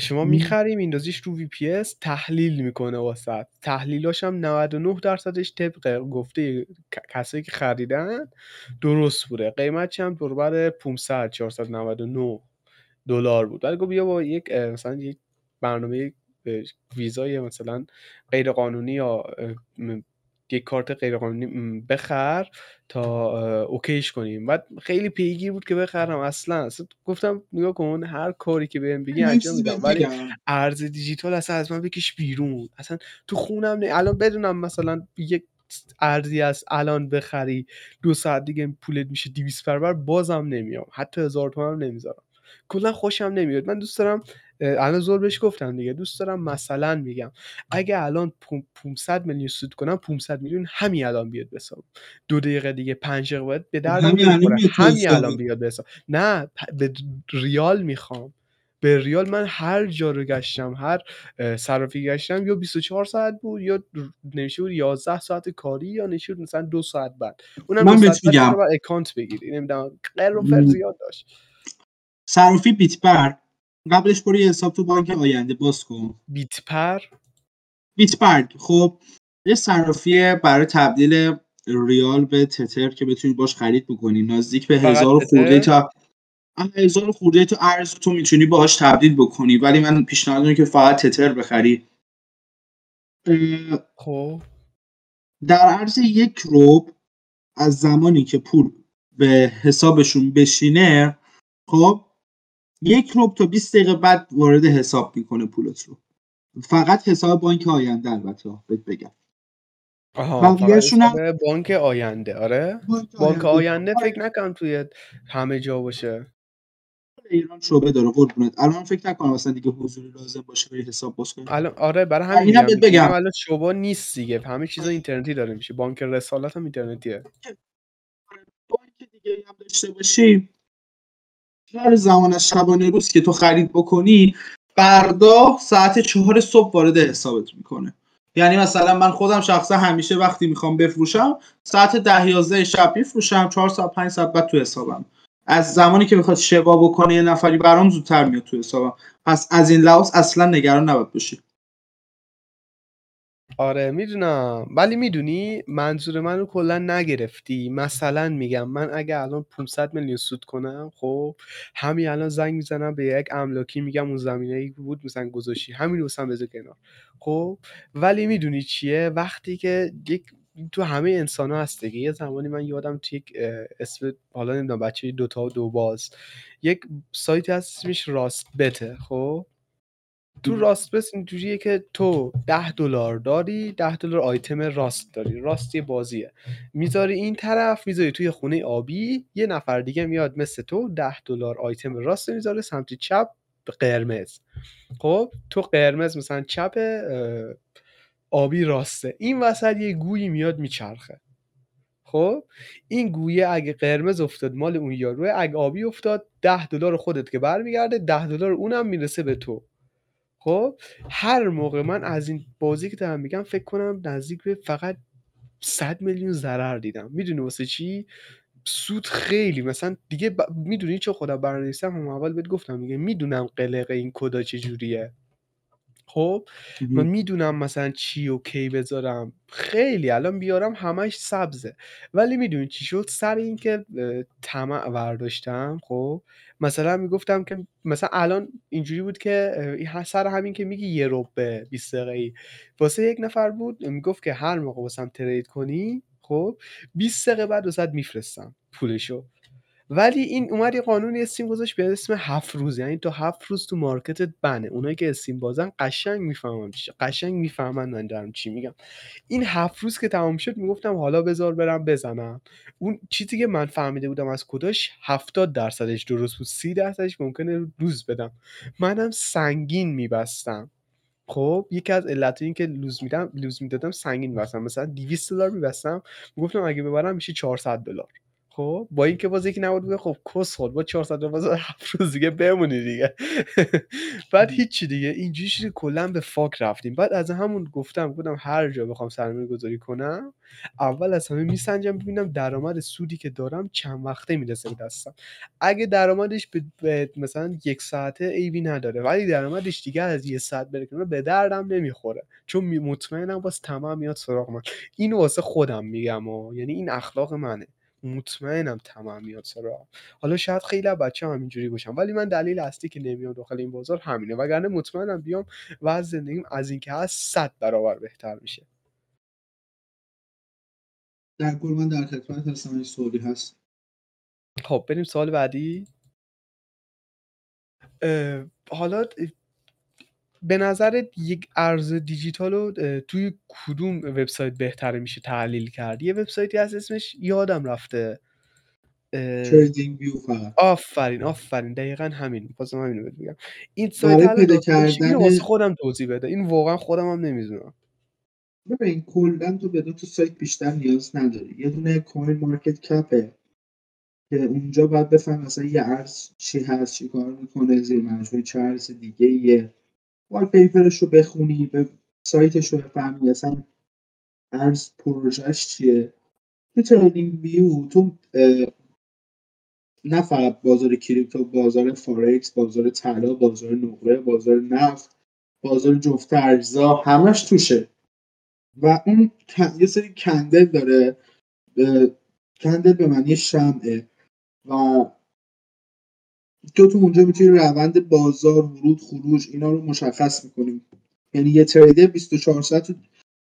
شما می‌خری میندازیش رو وی پی اس تحلیل می‌کنه واسط تحلیلاش هم 99 درصدش طبق گفته کسایی که خریدن درست بوده. قیمتش هم دوربر 500 499 دلار بود. ولی گفت بیا با یک مثلا یک برنامه ویزای مثلا غیر قانونی یا یک کارت غیرقانونی بخر تا اوکیش کنیم. بعد خیلی پیگیر بود که بخرم. اصلا, اصلا گفتم نگاه کن هر کاری که بهم بگی انجام میدم. ولی ارز دیجیتال اصلا از من بکش بیرون. اصلا تو خونم نه الان بدونم مثلا یک ارزی از الان بخری دو ساعت دیگه پولت میشه 200 برابر بازم نمیام. حتی هزار تومن نمی‌ذارم. کلا خوشم نمیاد. من دوست دارم الان زور بهش گفتم دیگه دوست دارم مثلا میگم اگه الان 500 میلیون سود کنم 500 میلیون همین الان بیاد بسام دو دقیقه دیگه پنج دقیقه باید به درد همین الان بیاد بسام نه به ریال می‌خوام. به ریال من هر جا رو گشتم هر صرافی گشتم یا 24 ساعت بود یا نمیشه بود 11 ساعت کاری یا نمیشه بود مثلا دو ساعت بعد. اونم من بهت میگم. اکانت بگیری. نمی‌دونم غیر زیاد داشت. صرافی بیتبر قبلش برو یه حساب تو بانک آینده باز کن. بیتپر؟ بیتبرگ خب یه صرافی برای تبدیل ریال به تتر که بتونی باش خرید بکنی. نزدیک به هزار خورده تا هزار خورده تو ارز تو می‌تونی باهاش تبدیل بکنی. ولی من پیشنهاد می‌کنم که فقط تتر بخری. خب. در عرض یک روب از زمانی که پول به حسابشون بشینه خب یک روب تا 20 دقیقه بعد وارد حساب می‌کنه پولت رو. فقط حساب بانک آینده البته بهت بگم. آها هم... بانک آینده آره؟ بانک, بانک آینده, فکر نکنم توی همه جا باشه. ایران شعبه داره قربونت. الان فکر نکنم اصلا دیگه حضوری لازم باشه بری حساب باز کنی. الان آره برای همین بهت بگم. الان شعبه نیست دیگه. همه چیزا اینترنتی داره میشه. بانک رسالت هم اینترنتیه. بانک دیگه هم داشته باشی. هر زمان از شبانه روز که تو خرید بکنی فردا ساعت چهار صبح وارد حسابت می‌کنه. یعنی مثلا من خودم شخصا همیشه وقتی می‌خوام بفروشم ساعت ده یازده شب میفروشم چهار ساعت پنج ساعت بعد تو حسابم. از زمانی که می‌خواد شبا بکنه یه نفری برام زودتر میاد تو حسابم. پس از این لحاظ اصلا نگران نباید باشی. آره می‌دونم. ولی می‌دونی منظور من رو کلا نگرفتی. مثلا میگم من اگه الان 500 میلیون سود کنم خب همین الان زنگ می‌زنم به یک املاکی میگم اون زمینه ای بود مثلا گذاشتی همین رو بذار کنار. خب ولی می‌دونی چیه؟ وقتی که یک تو همه انسان ها هست دیگه. یه زمانی من یادم توی یک اسم حالا نمی‌دونم بچه دوتا و دو باز. یک سایتی هست اسمش راست بته خب؟ تو راست بس اینجوریه که تو ده دلار داری ده دلار آیتم راست داری. راست یه بازیه. می‌ذاری این طرف می‌ذاری توی خونه آبی یه نفر دیگه میاد مثل تو ده دلار آیتم راست می‌ذاره سمت چپ قرمز. خب تو قرمز مثلا چپ آبی راسته. این وسط یه گویی میاد میچرخه. خب این گویه اگه قرمز افتاد مال اون یاروه اگه آبی افتاد ده دلار خودت که برمیگرده ده دلار اونم می‌رسه به تو. خب هر موقع من از این بازی که دارم میگم فکر کنم نزدیک به فقط 100 میلیون ضرر دیدم. می‌دونی واسه چی؟ سود خیلی. مثلا دیگه ب... می‌دونی چه خدا برنویسم؟ هم اول بهت گفتم میگه می‌دونم قلق این کدا چجوریه. خب من می‌دونم مثلا چی و کی بذارم. خیلی الان بیارم همش سبزه. ولی می‌دونی چی شد؟ سر اینکه طمع برداشتم خب مثلا می‌گفتم که مثلا الان اینجوری بود که سر همین که میگی یه روبه 20 دقیقه واسه یک نفر بود می‌گفت که هر موقع واسم ترید کنی خب 20 دقیقه بعد واسه میفرستم پولشو. ولی این اومد یه قانونی استیم گذاشت به اسم هفت روز. یعنی تو هفت روز تو مارکتت بنه. اونایی که استیم بازن قشنگ می‌فهمن چی قشنگ می‌فهمن من دارم چی میگم. این هفت روز که تمام شد می‌گفتم حالا بذار برم بزنم. اون چیزی که من فهمیده بودم از کداش هفتاد درصدش درست بود. سی درصدش ممکنه روز بدم. منم سنگین میبستم. خب یکی از علت این که لوز میدم لوز می‌دادم سنگین میبستم. مثلا 200 دلار میبستم. می‌گفتم اگه ببرم میشه 400 دلار. خب با اینکه باز یکی نبود خب کس خود با 400 باز هفت روز دیگه بمونی دیگه. [LAUGHS] بعد هیچی دیگه. اینجوری شده کلا به فاک رفتیم. بعد از همون گفتم گفتم هر جا بخوام سرمایه گذاری کنم اول از همه میسنجم ببینم درآمد سودی که دارم چند وقته می‌رسه به دستم. اگه درآمدش به, مثلا یک ساعته ایوی نداره ولی درآمدش دیگه از یه ساعت بره به دردم نمی‌خوره. چون مطمئنم باز تمام میاد سراغ من. اینو واسه خودم میگم و یعنی این اخلاق منه. مطمئنم تمام میاد سراغ. حالا شاید خیلی بچه هم اینجوری باشم ولی من دلیل اصلی که نمیام داخل این بازار همینه. وگرنه مطمئنم بیام و از زندگیم از اینکه هست صد برابر بهتر میشه. در کل من در خدمت هستم سوالی هست. خب بریم سوال بعدی. حالا به نظرت یک ارز دیجیتال رو توی کدوم وبسایت بهتره میشه تحلیل کرد؟ یه وبسایتی هست اسمش یادم رفته. تریدینگ ویو فقط. آفرین آفرین دقیقا همین. بازم همینو بهت میگم. این سایت پیدا کردن واسه خودم توضیح بده. این واقعا خودم هم نمی‌دونم. ببین کلا تو به دو تا سایت بیشتر نیاز نداری. یه دونه CoinMarketCap ه که اونجا باید بفهم مثلا یه ارز چی هست چی کار می‌کنه زیر مجموعه چه ارز دیگه یه white paper ش رو بخونی به سایتش رو بفهمی اصلا ارز پروژهش چیه. تو TradingView تو نه فقط بازار crypto بازار فارکس بازار طلا بازار نقره بازار نفت بازار جفت ارزا همش توشه. و اون یه سری کندل داره کندل به معنی شمعه. و تو تو اونجا می‌تونی روند بازار ورود خروج اینا رو مشخص می‌کنیم یعنی یه تریدر 24 ساعت تو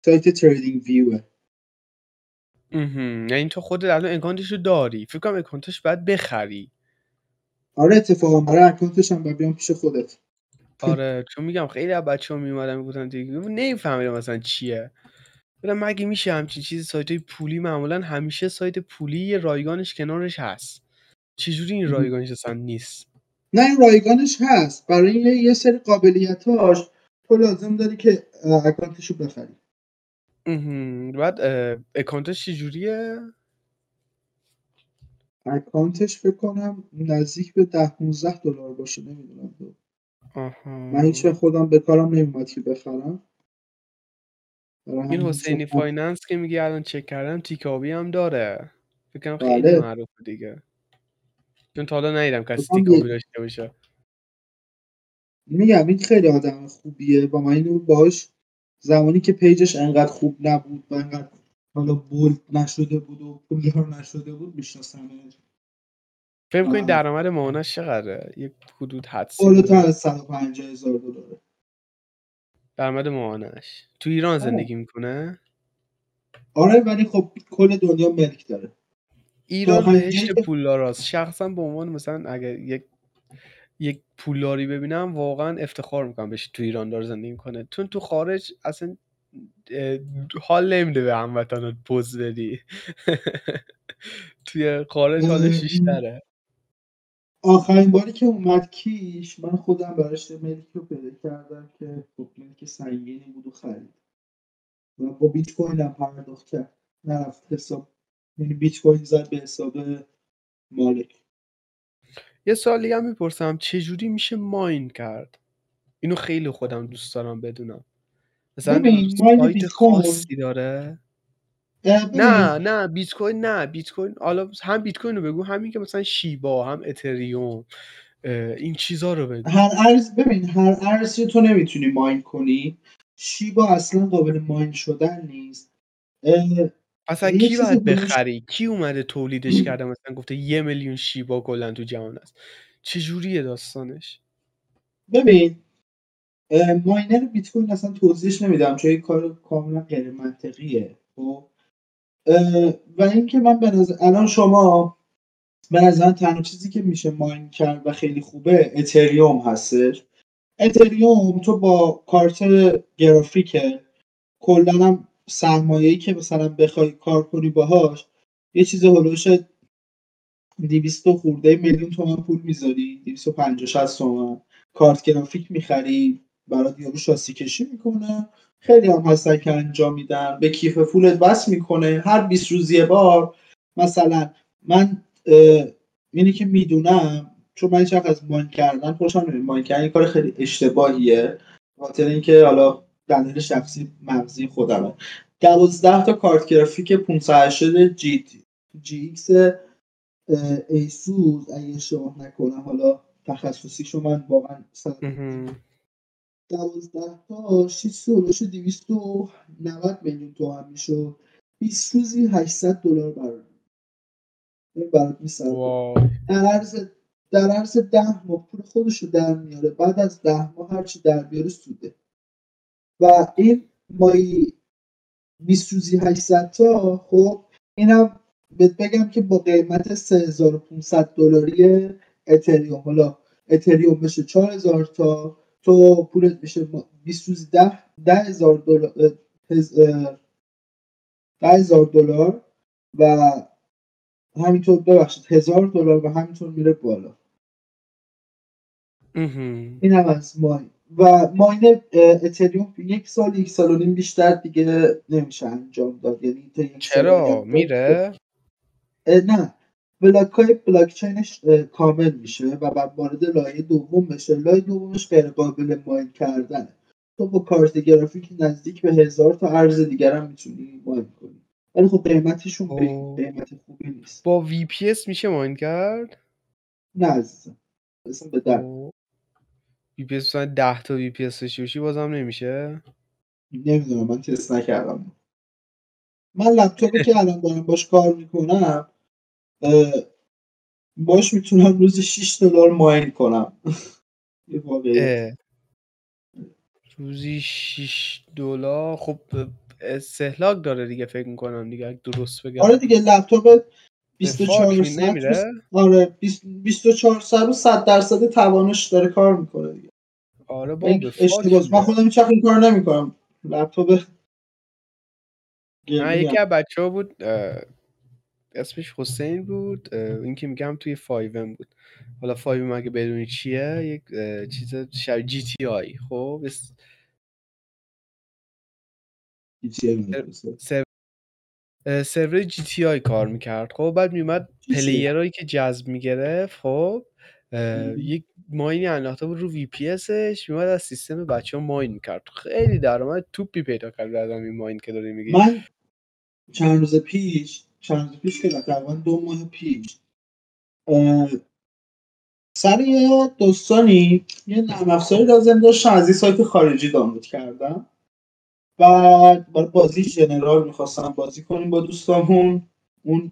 سایت تریدینگ ویوه. یعنی تو خودت الان اکانتش رو داری. فکر کنم اکانتش باید بخری. آره اتفاقا. برای اکانتش هم بیام پیش خودت. آره چون میگم خیلی از بچه ها میمدن می‌گفتن دیگه نمیفهمیدم مثلا چیه. برم مگه میشه همچین چیزی سایت های پولی معمولا همیشه سایت پولی رایگانش کنارش هست. چجوری این رایگانش اصلا نیست؟ نه این رایگانش هست. برای یه سری قابلیتاش تو لازم داری که اکانتشو بخری. بعد اکانتش چجوریه؟ اکانتش فکر کنم نزدیک به ده 15 دلار باشه نمی‌دونم من هیچ خودم به کارم نمیمد که بخرم. این حسینی Finance که میگه الان چک کردم تیک آبی هم داره. فکرم خیلی بله. معروف دیگه. چون تا حالا ندیدم کسی تیک آبی داشته باشه. میگم این خیلی آدم خوبیه. با من اینو باش زمانی که page ش انقدر خوب نبود و انقدر حالا بولد نشده بود و پولدار نشده بود میشناسمش. فکر کنید آه. درآمد ماهانش چقدره؟ یک حدود حدسی بالاتر از 150 هزار دلاره. درآمد ماهانش. تو ایران آه. زندگی می‌کنه؟ آره ولی خب کل دنیا ملک داره. ایران بهشت پولداراست شخصا به عنوان مثلا اگر یک یک پولداری ببینم واقعا افتخار می‌کنم بهش تو ایران داره زندگی می‌کنه. چون تو خارج اصلا حال نمیده به هموطنات پوز بدی. [LAUGHS] توی خارج حالش بیشتره آخرین باری که اومد کیش من خودم براش ملک رو پیدا کردم که خب ملک سنگینی بود و خرید. و با بیت کوین هم پرداخت کرد. نرفت حساب یعنی بیت کوین زد به حساب مالک. یه سوال دیگه هم می‌پرسم چجوری میشه ماین کرد؟ اینو خیلی خودم دوست دارم بدونم. مثلا سایت بیت کوین خاصی داره؟ نه نه بیت کوین نه بیت کوین حالا هم بیت کوین رو بگو همین که مثلا شیبا هم اتریوم این چیزا رو بگو. هر ارز ببین هر ارزی تو نمی‌تونی ماین کنی. شیبا اصلا قابل ماین شدن نیست. اصلا یه کی چیزی باید بخری؟ کی اومده تولیدش [CLEARS THROAT] کرده؟ مثلا گفته یه میلیون شیبا کلا تو جهان است. چجوریه داستانش؟ ببین اه، ماینر بیت کوین اصلا توضیحش نمیدم چون این کار کاملا غیر منطقیه خب؟ اه، و اینکه من به نظر الان شما به نظر تنها چیزی که میشه ماین کرد و خیلی خوبه اتریوم هستش اتریوم تو با کارت گرافیک کلا هم سرمایه‌ای که مثلا بخوای کار کنی باهاش یه چیز هلوش 200 خورده میلیون تومن پول می‌ذاری 250 60 تومن کارت گرافیک می‌خری برات یارو شاسی کشی می‌کنه. خیلی هم هستن که انجام میدن. به کیف پولت بس می‌کنه. هر 20 روز یه بار. مثلا من اینی که می‌دونم چون من چقدر از ماین کردن خوشم نمیاد. ماین کردن کار خیلی اشتباهیه. خاطر اینکه حالا دلیل شخصی مغزی خودمه. دوازده تا کارت گرافیک 580 جی جی ایکس ایسوس اگه اشتباه نکنم حالا تخصصیشو من واقعا. دوازده تا 6 هولوش 290 میلیون تومن می‌شد. 20 روزی 800 دلار برات. برات واو. در عرض در عرض ده ماه پول خودش رو در میاره. بعد از ده ماه هرچی در بیاره سوده. و این مایی 20 روزی 800 تا خب اینم بهت بگم که با قیمت 3500 دلاری اتریوم. حالا اتریوم بشه 4000 تا تو پولت میشه 20 روزی 10 10000 دلار 10000 دلار و همینطور ببخشید 1000 دلار و همینطور میره بالا. این هم از mine و mine اتریوم یک سال یک سال و نیم بیشتر دیگه نمیشه انجام داد. یعنی تا یک چرا؟ میره؟ نه. بلاک های بلاک چینش کامل میشه و بعد وارد لایه دوم بشه. لایه دومش غیر قابل mine کردنه. تو با کارت گرافیک نزدیک به هزار تا ارز دیگر هم می‌تونی mine کنی. ولی خب قیمتشون او. قیمت خوبی نیست. با VPS میشه mine کرد؟ نه عزیزم. اصلا به در اس مثلا 10 تا VPS داشته باشی بازم نمیشه؟ نمی‌دونم من تست نکردم. من لپتاپی که الان دارم باش کار می‌کنم باش می‌تونم روزی 6 دلار mine کنم. [LAUGHS] روزی 6 دلار خب استهلاک داره دیگه فکر می‌کنم دیگه درست بگم. آره دیگه لپتاپ به 24 فاک می- ساعت آره 20 24 ساعت رو 100 درصد توانش داره کار می‌کنه دیگه. آره و با این به فاک اشتباهه من خودم وقت این کار نمی‌کنم. لپتاپ نه یکی از بچه ها بود اسمش حسین بود این که میگم توی فایوم بود. حالا فایوم اگه بدونی چیه یک چیز شبیه جی تی آی. خب سرور GTA کار می‌کرد. خب بعد میومد؟ پلیرهایی که جذب می‌گرفت خب یک ماینی انداخته بود رو VPS ش میومد از سیستم بچه ها ماین می‌کرد. خیلی درآمد توپی پیدا کرد از این ماین که داری میگی. من چند روز پیش چند روز پیش که تقریبا دو ماه پیش سر یه دوستانی یه نرم افزاری لازم داشتن از یه سایت خارجی دانلود کردم. بعد برای بازی جنرال می‌خواستم بازی کنیم با دوستامون. اون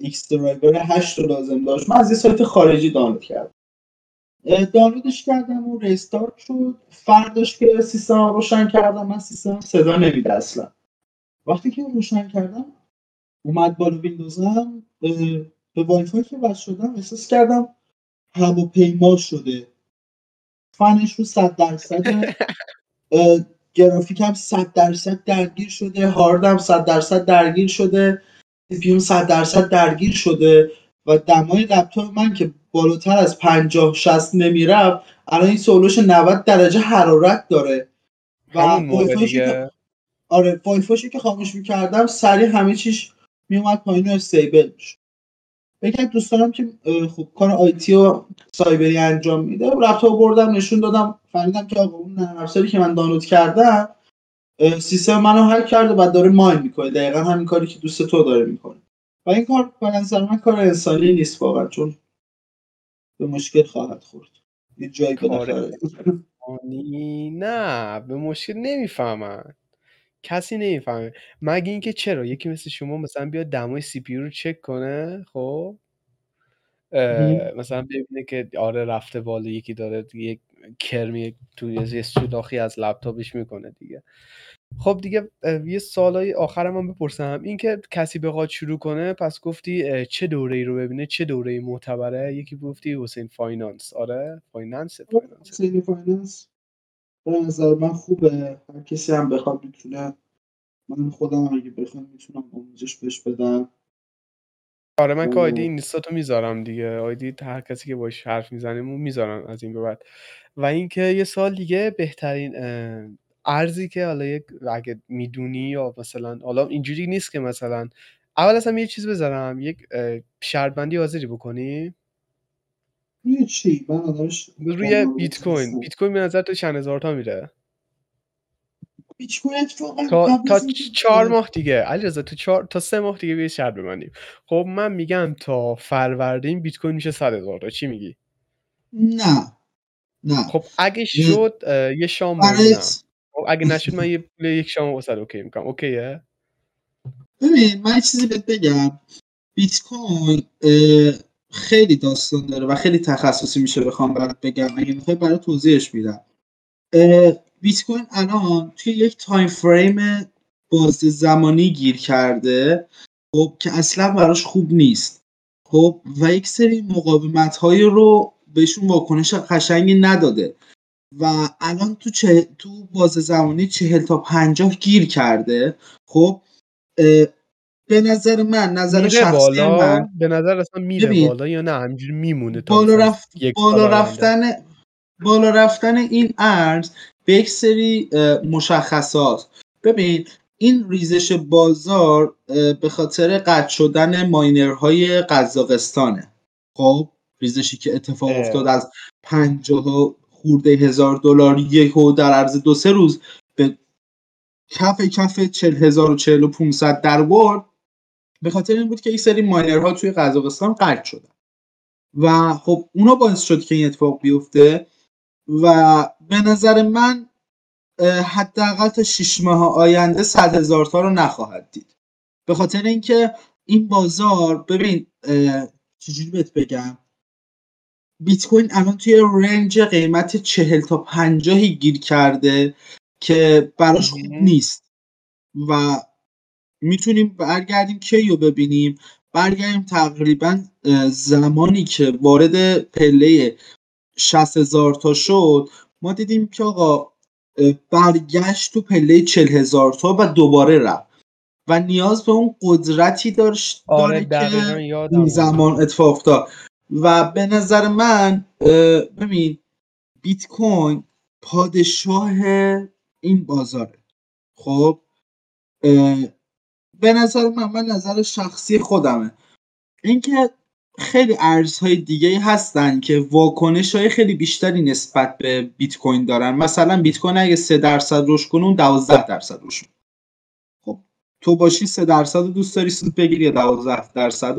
ایکس درایور 8 رو لازم داشت. من از یه سایت خارجی دانلود کردم. دانلودش کردم و restart شد. فرداش که سیستم روشن کردم من سیستم صدا نمیده اصلا. وقتی که روشن کردم اومد بالا ویندوزم به وای فای که وصل شدم احساس کردم هواپیما شده. فنش رو صد درصد گرافیکم صد درصد درگیر شده هاردم صد درصد درگیر شده. سی صد درصد درگیر شده و دمای لپتاپ من که بالاتر از 50 60 نمی‌رفت الان این سولوش 90 درجه حرارت داره. و که آره وایفاشو که خاموش می‌کردم سریع همه چیش میومد پایین و استیبل میشه بگم دوستانم که خب کار آیتی و سایبری انجام میده لپتاپ بردم نشون دادم فهمیدم که آقا اون نرم که من دانلود کردم سیستم منو هک کرده و داره ماین می‌کنه. دقیقا همین کاری که دوست تو داره می‌کنه. و این کار به نظر من کار انسانی نیست واقعا چون به مشکل خواهد خورد. یه جایی نه به مشکل نمی‌فهمن. کسی نمی‌فهمه. مگه اینکه چرا؟ یکی مثل شما مثلا بیاد دمای CPU رو چک کنه خب؟ مثلا ببینه که آره رفته بالا یکی داره یک کرمی تو یه سولاخی از لپتاپش می‌کنه دیگه. خب دیگه یه سالای آخرم هم بپرسم. این که کسی بخواد شروع کنه پس گفتی چه دوره ای رو ببینه؟ چه دوره ای معتبره؟ یکی گفتی حسین فایننس. آره فایننس فایننس حسین فایننس به نظر من خوبه. هر کسی هم بخواد می‌تونه. من خودم اگه بخوام می‌تونم آموزش بهش بدم. آره من که آیدی اینستاتو می‌ذارم دیگه. آیدی هر کسی که باش حرف می‌زنیم می‌ذارم از این به بعد. و اینکه یه سال دیگه بهترین ارزی که حالا یک اگه می‌دونی یا مثلا حالا اینجوری نیست که مثلا اول اصلا یه چیز بذارم یک شرط بندی حاضری بکنی؟ روی چی من روی بیت کوین بیت کوین به نظر تو چند هزار تا میره؟ بیت کوین تا تا چهار ماه دیگه. علیرضا تو چهار تا سه ماه دیگه بیا شرط ببندیم. خب من میگم تا فروردین بیت کوین میشه 100 هزار تا. چی میگی؟ نه. نه. خب اگه شد یه شام خب اگه نشد من یه پول یک شام واسه اوکی می‌کنم. اوکیه؟ ببین من چیزی بهت بگم. بیت کوین خیلی داستان داره و خیلی تخصصی میشه بخوام برات بگم. اگه می‌خوای برات توضیحش میدم. بیت کوین الان توی یک تایم فریم باز زمانی گیر کرده خب که اصلا براش خوب نیست. خب و یک سری مقاومت های رو بهشون واکنش قشنگی نداده. و الان تو چه... تو باز زمانی چهل تا پنجاه گیر کرده. خب به نظر من نظر شخصی بالا من به نظر اصلا میره بالا یا نه؟ همینجوری میمونه تا بالا, رفت... بالا رفتن بالا رفتن این ارز به یک سری مشخصات. ببین این ریزش بازار به خاطر قطع شدن ماینرهای قزاقستانه. خب؟ ریزشی که اتفاق افتاد از پنجاه خورده هزار دلار یک و در عرض دو سه روز به کف کف چل هزار و چل و پونصد در برد. به خاطر این بود که یک سری ماینرها توی قزاقستان قطع شدن. و خب اونا باعث شد که این اتفاق بیفته و به نظر من حداقل تا شیش ماه آینده صد هزار تا رو نخواهد دید. به خاطر اینکه این بازار ببین چجوری بهت بگم؟ بیت کوین الان توی رنج قیمت چهل تا پنجاهی گیر کرده که براش خوب نیست. و می‌تونیم برگردیم کی رو ببینیم؟ برگردیم تقریبا زمانی که وارد پله 60 هزار تا شد. ما دیدیم که آقا برگشت تو پله 40 هزار تا و دوباره رفت. و نیاز به اون قدرتی داشت آره داره که این زمان اتفاق افتاد. و به نظر من ببین بیت کوین پادشاه این بازاره. خب؟ به نظر من من نظر شخصی خودمه. اینکه خیلی ارزهای دیگه هستن که واکنش های خیلی بیشتری نسبت به بیت کوین دارن. مثلا بیت کوین اگه 3 درصد رشد کنه اون 12 درصد رشد خب تو باشی 3 درصد دوست داری سود بگیری یا 12 درصد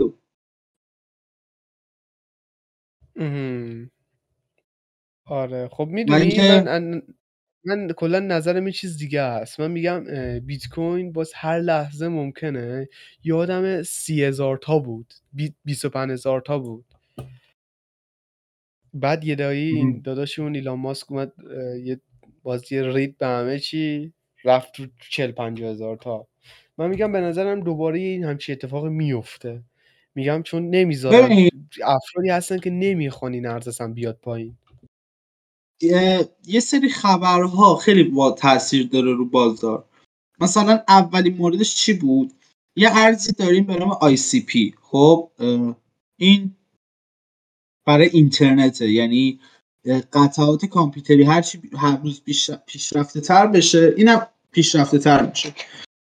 آره. خب می‌دونی من من کلا نظرم یه چیز دیگه است من میگم اه، بیت کوین باز هر لحظه ممکنه یادم سی هزار تا بود بی- بیست و پنج هزار تا بود. بعد یه دایی این داداشمون ایلان ماسک اومد اه، یه بازی رید به همه چی رفت تو چل هزار تا. من میگم به نظرم دوباره این همچی اتفاق میفته میگم چون نمی‌ذارن. افرادی هستن که نمی‌خوان این ارز اصلا بیاد پایین. یه- سری خبرها خیلی با تاثیر داره رو بازار. مثلا اولین موردش چی بود؟ یه ارزی داریم به نام ICP خب این برای اینترنته. یعنی قطعات کامپیوتری هرچی هر روز پیشرفته تر بشه اینم پیشرفته تر میشه.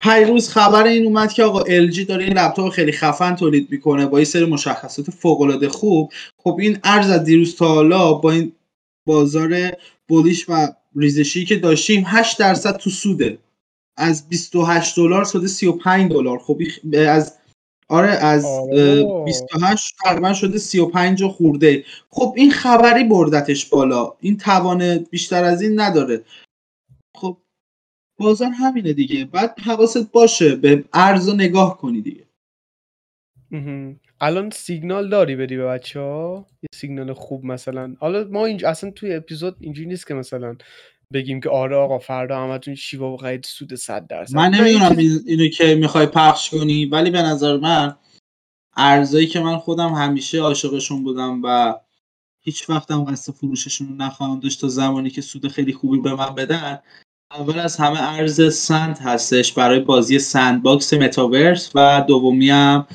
پیروز خبر این اومد که آقا LG داره این لپتاپ خیلی خفن تولید می‌کنه با یه سری مشخصات فوق العاده خوب. خب این ارز از دیروز تا حالا با این بازار بولیش و ریزشی که داشتیم 8 درصد تو سوده. از 28 دلار شده 35 دلار. خب این از آره از آره اه، بابا. 28 تقریبا شده 35 و خورده. خب این خبری بردتش بالا. این توان بیشتر از این نداره. خب بازار همینه دیگه. بعد حواست باشه به ارز نگاه کنی دیگه. الان سیگنال داری بدی به بچه ها یه سیگنال خوب مثلا. حالا ما اینج اصلا توی اپیزود اینجوری نیست که مثلا بگیم که آره آقا فردا همتون شیبا بخرید سود 100 درصد. من نمی‌دونم اینو که می‌خوای پخش کنی ولی به نظر من ارزایی که من خودم همیشه عاشقشون بودم و هیچ وقتم قصد فروششون رو نخواهم داشت تا زمانی که سود خیلی خوبی به من بدن اول از همه ارز سند هستش برای بازی سند باکس متاورس و دومی هم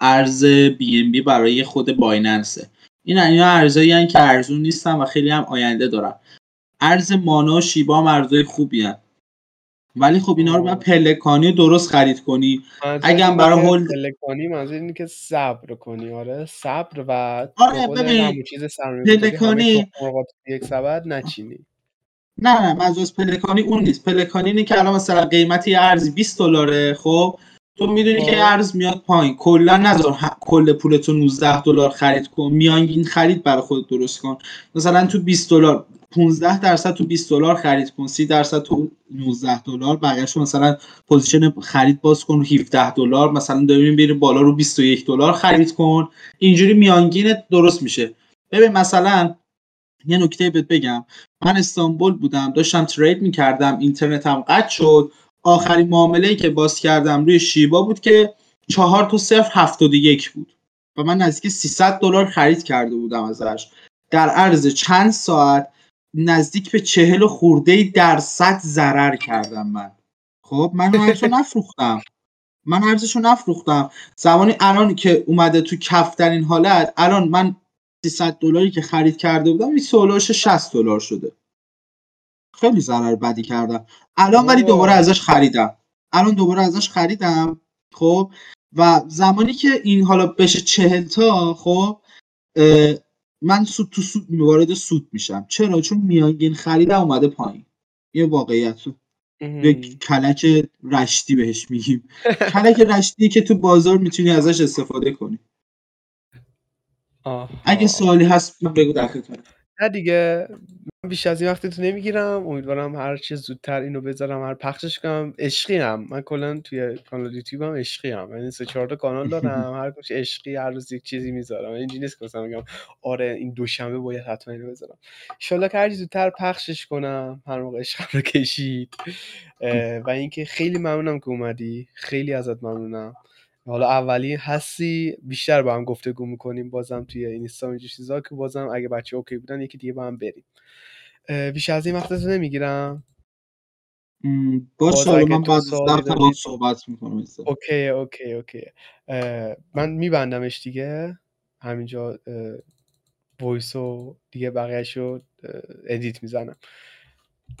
ارز بی ام بی برای خود بایننسه این اینا ارزایی که ارزون نیستن و خیلی هم آینده دارن. ارز مانا و شیبا هم ارزای خوبی هن. ولی خب اینا رو باید. پلکانی درست خرید کنی. منظور اگه برای که هولد پلکانی منظور اینه که صبر کنی. آره صبر و آره ببین چیز پلکانی یک سبد نچینی. نه نه منظور از پلکانی اون نیست. پلکانی اینه که الان مثلا قیمت یه ارزی 20 دلاره خب؟ تو می‌دونی که خب. ارز میاد پایین. کلا نذار ه- کل پولتو 19 دلار خرید کن. میانگین خرید برای خودت درست کن. مثلا تو 20 دلار 15 درصد تو 20 دلار خرید کن. 30 درصد تو 19 دلار. بقیه‌شو مثلا position خرید باز کن رو 17 دلار. مثلا داریم بری بالا رو 21 دلار خرید کن. اینجوری میانگین درست میشه. ببین مثلا یه نکته بهت بگم. من استانبول بودم داشتم trade می‌کردم اینترنتم قطع شد. آخرین معامله ای که باز کردم روی شیبا بود که چهار تا صفر هفتاد یک بود. و من نزدیک 300 دلار خرید کرده بودم ازش. در عرض چند ساعت نزدیک به چهل و خورده درصد ضرر کردم من. خب من اون ارزش رو [LAUGHS] نفروختم. من ارزش رو نفروختم. زمانی الان که اومده تو کفترین حالت الان من 300 دلاری که خرید کرده بودم این سولوش 60 دلار شده. خیلی ضرر بدی کردم. الان ولی دوباره ازش خریدم. الان دوباره ازش خریدم خب؟ و زمانی که این حالا بشه چهل تا خب؟ من سود تو سود وارد سود میشم. چرا؟ چون میانگین خریدم اومده پایین. یه واقعیت مهم. کلک رشتی بهش میگیم. [LAUGHS] کلک رشتی که تو بازار می‌تونی ازش استفاده کنی. اگه آها سوالی هست بگو در خدمت. نه دیگه من بیش از این وقتتون نمی‌گیرم. امیدوارم هر چه زودتر اینو بذارم هر پخشش کنم. عشقی هم من کلا توی کانال یوتیوب هم عشقی هم یعنی سه چهار تا کانال دارم. [LAUGHS] هر کدومش عشقی هر روز یک چیزی می‌ذارم. اینجوری نیست که مثلا بگم آره این دوشنبه باید حتما اینو بذارم. انشالله که هر چه زودتر پخشش کنم. هر موقع عشقم رو کشید. اه، و اینکه خیلی ممنونم که اومدی. خیلی ازت ممنونم. حالا اولی هستی بیشتر با هم گفتگو می‌کنیم بازم توی اینستا و اینجور چیزا که بازم اگه بچه okay بودن یکی دیگه با هم بریم. بیش از این وقتتو نمی‌گیرم؟ باشه من بعد از صحبت می‌کنم okay okay okay. من میبندمش دیگه. همینجا وایس و دیگه بقیهشو edit می‌زنم.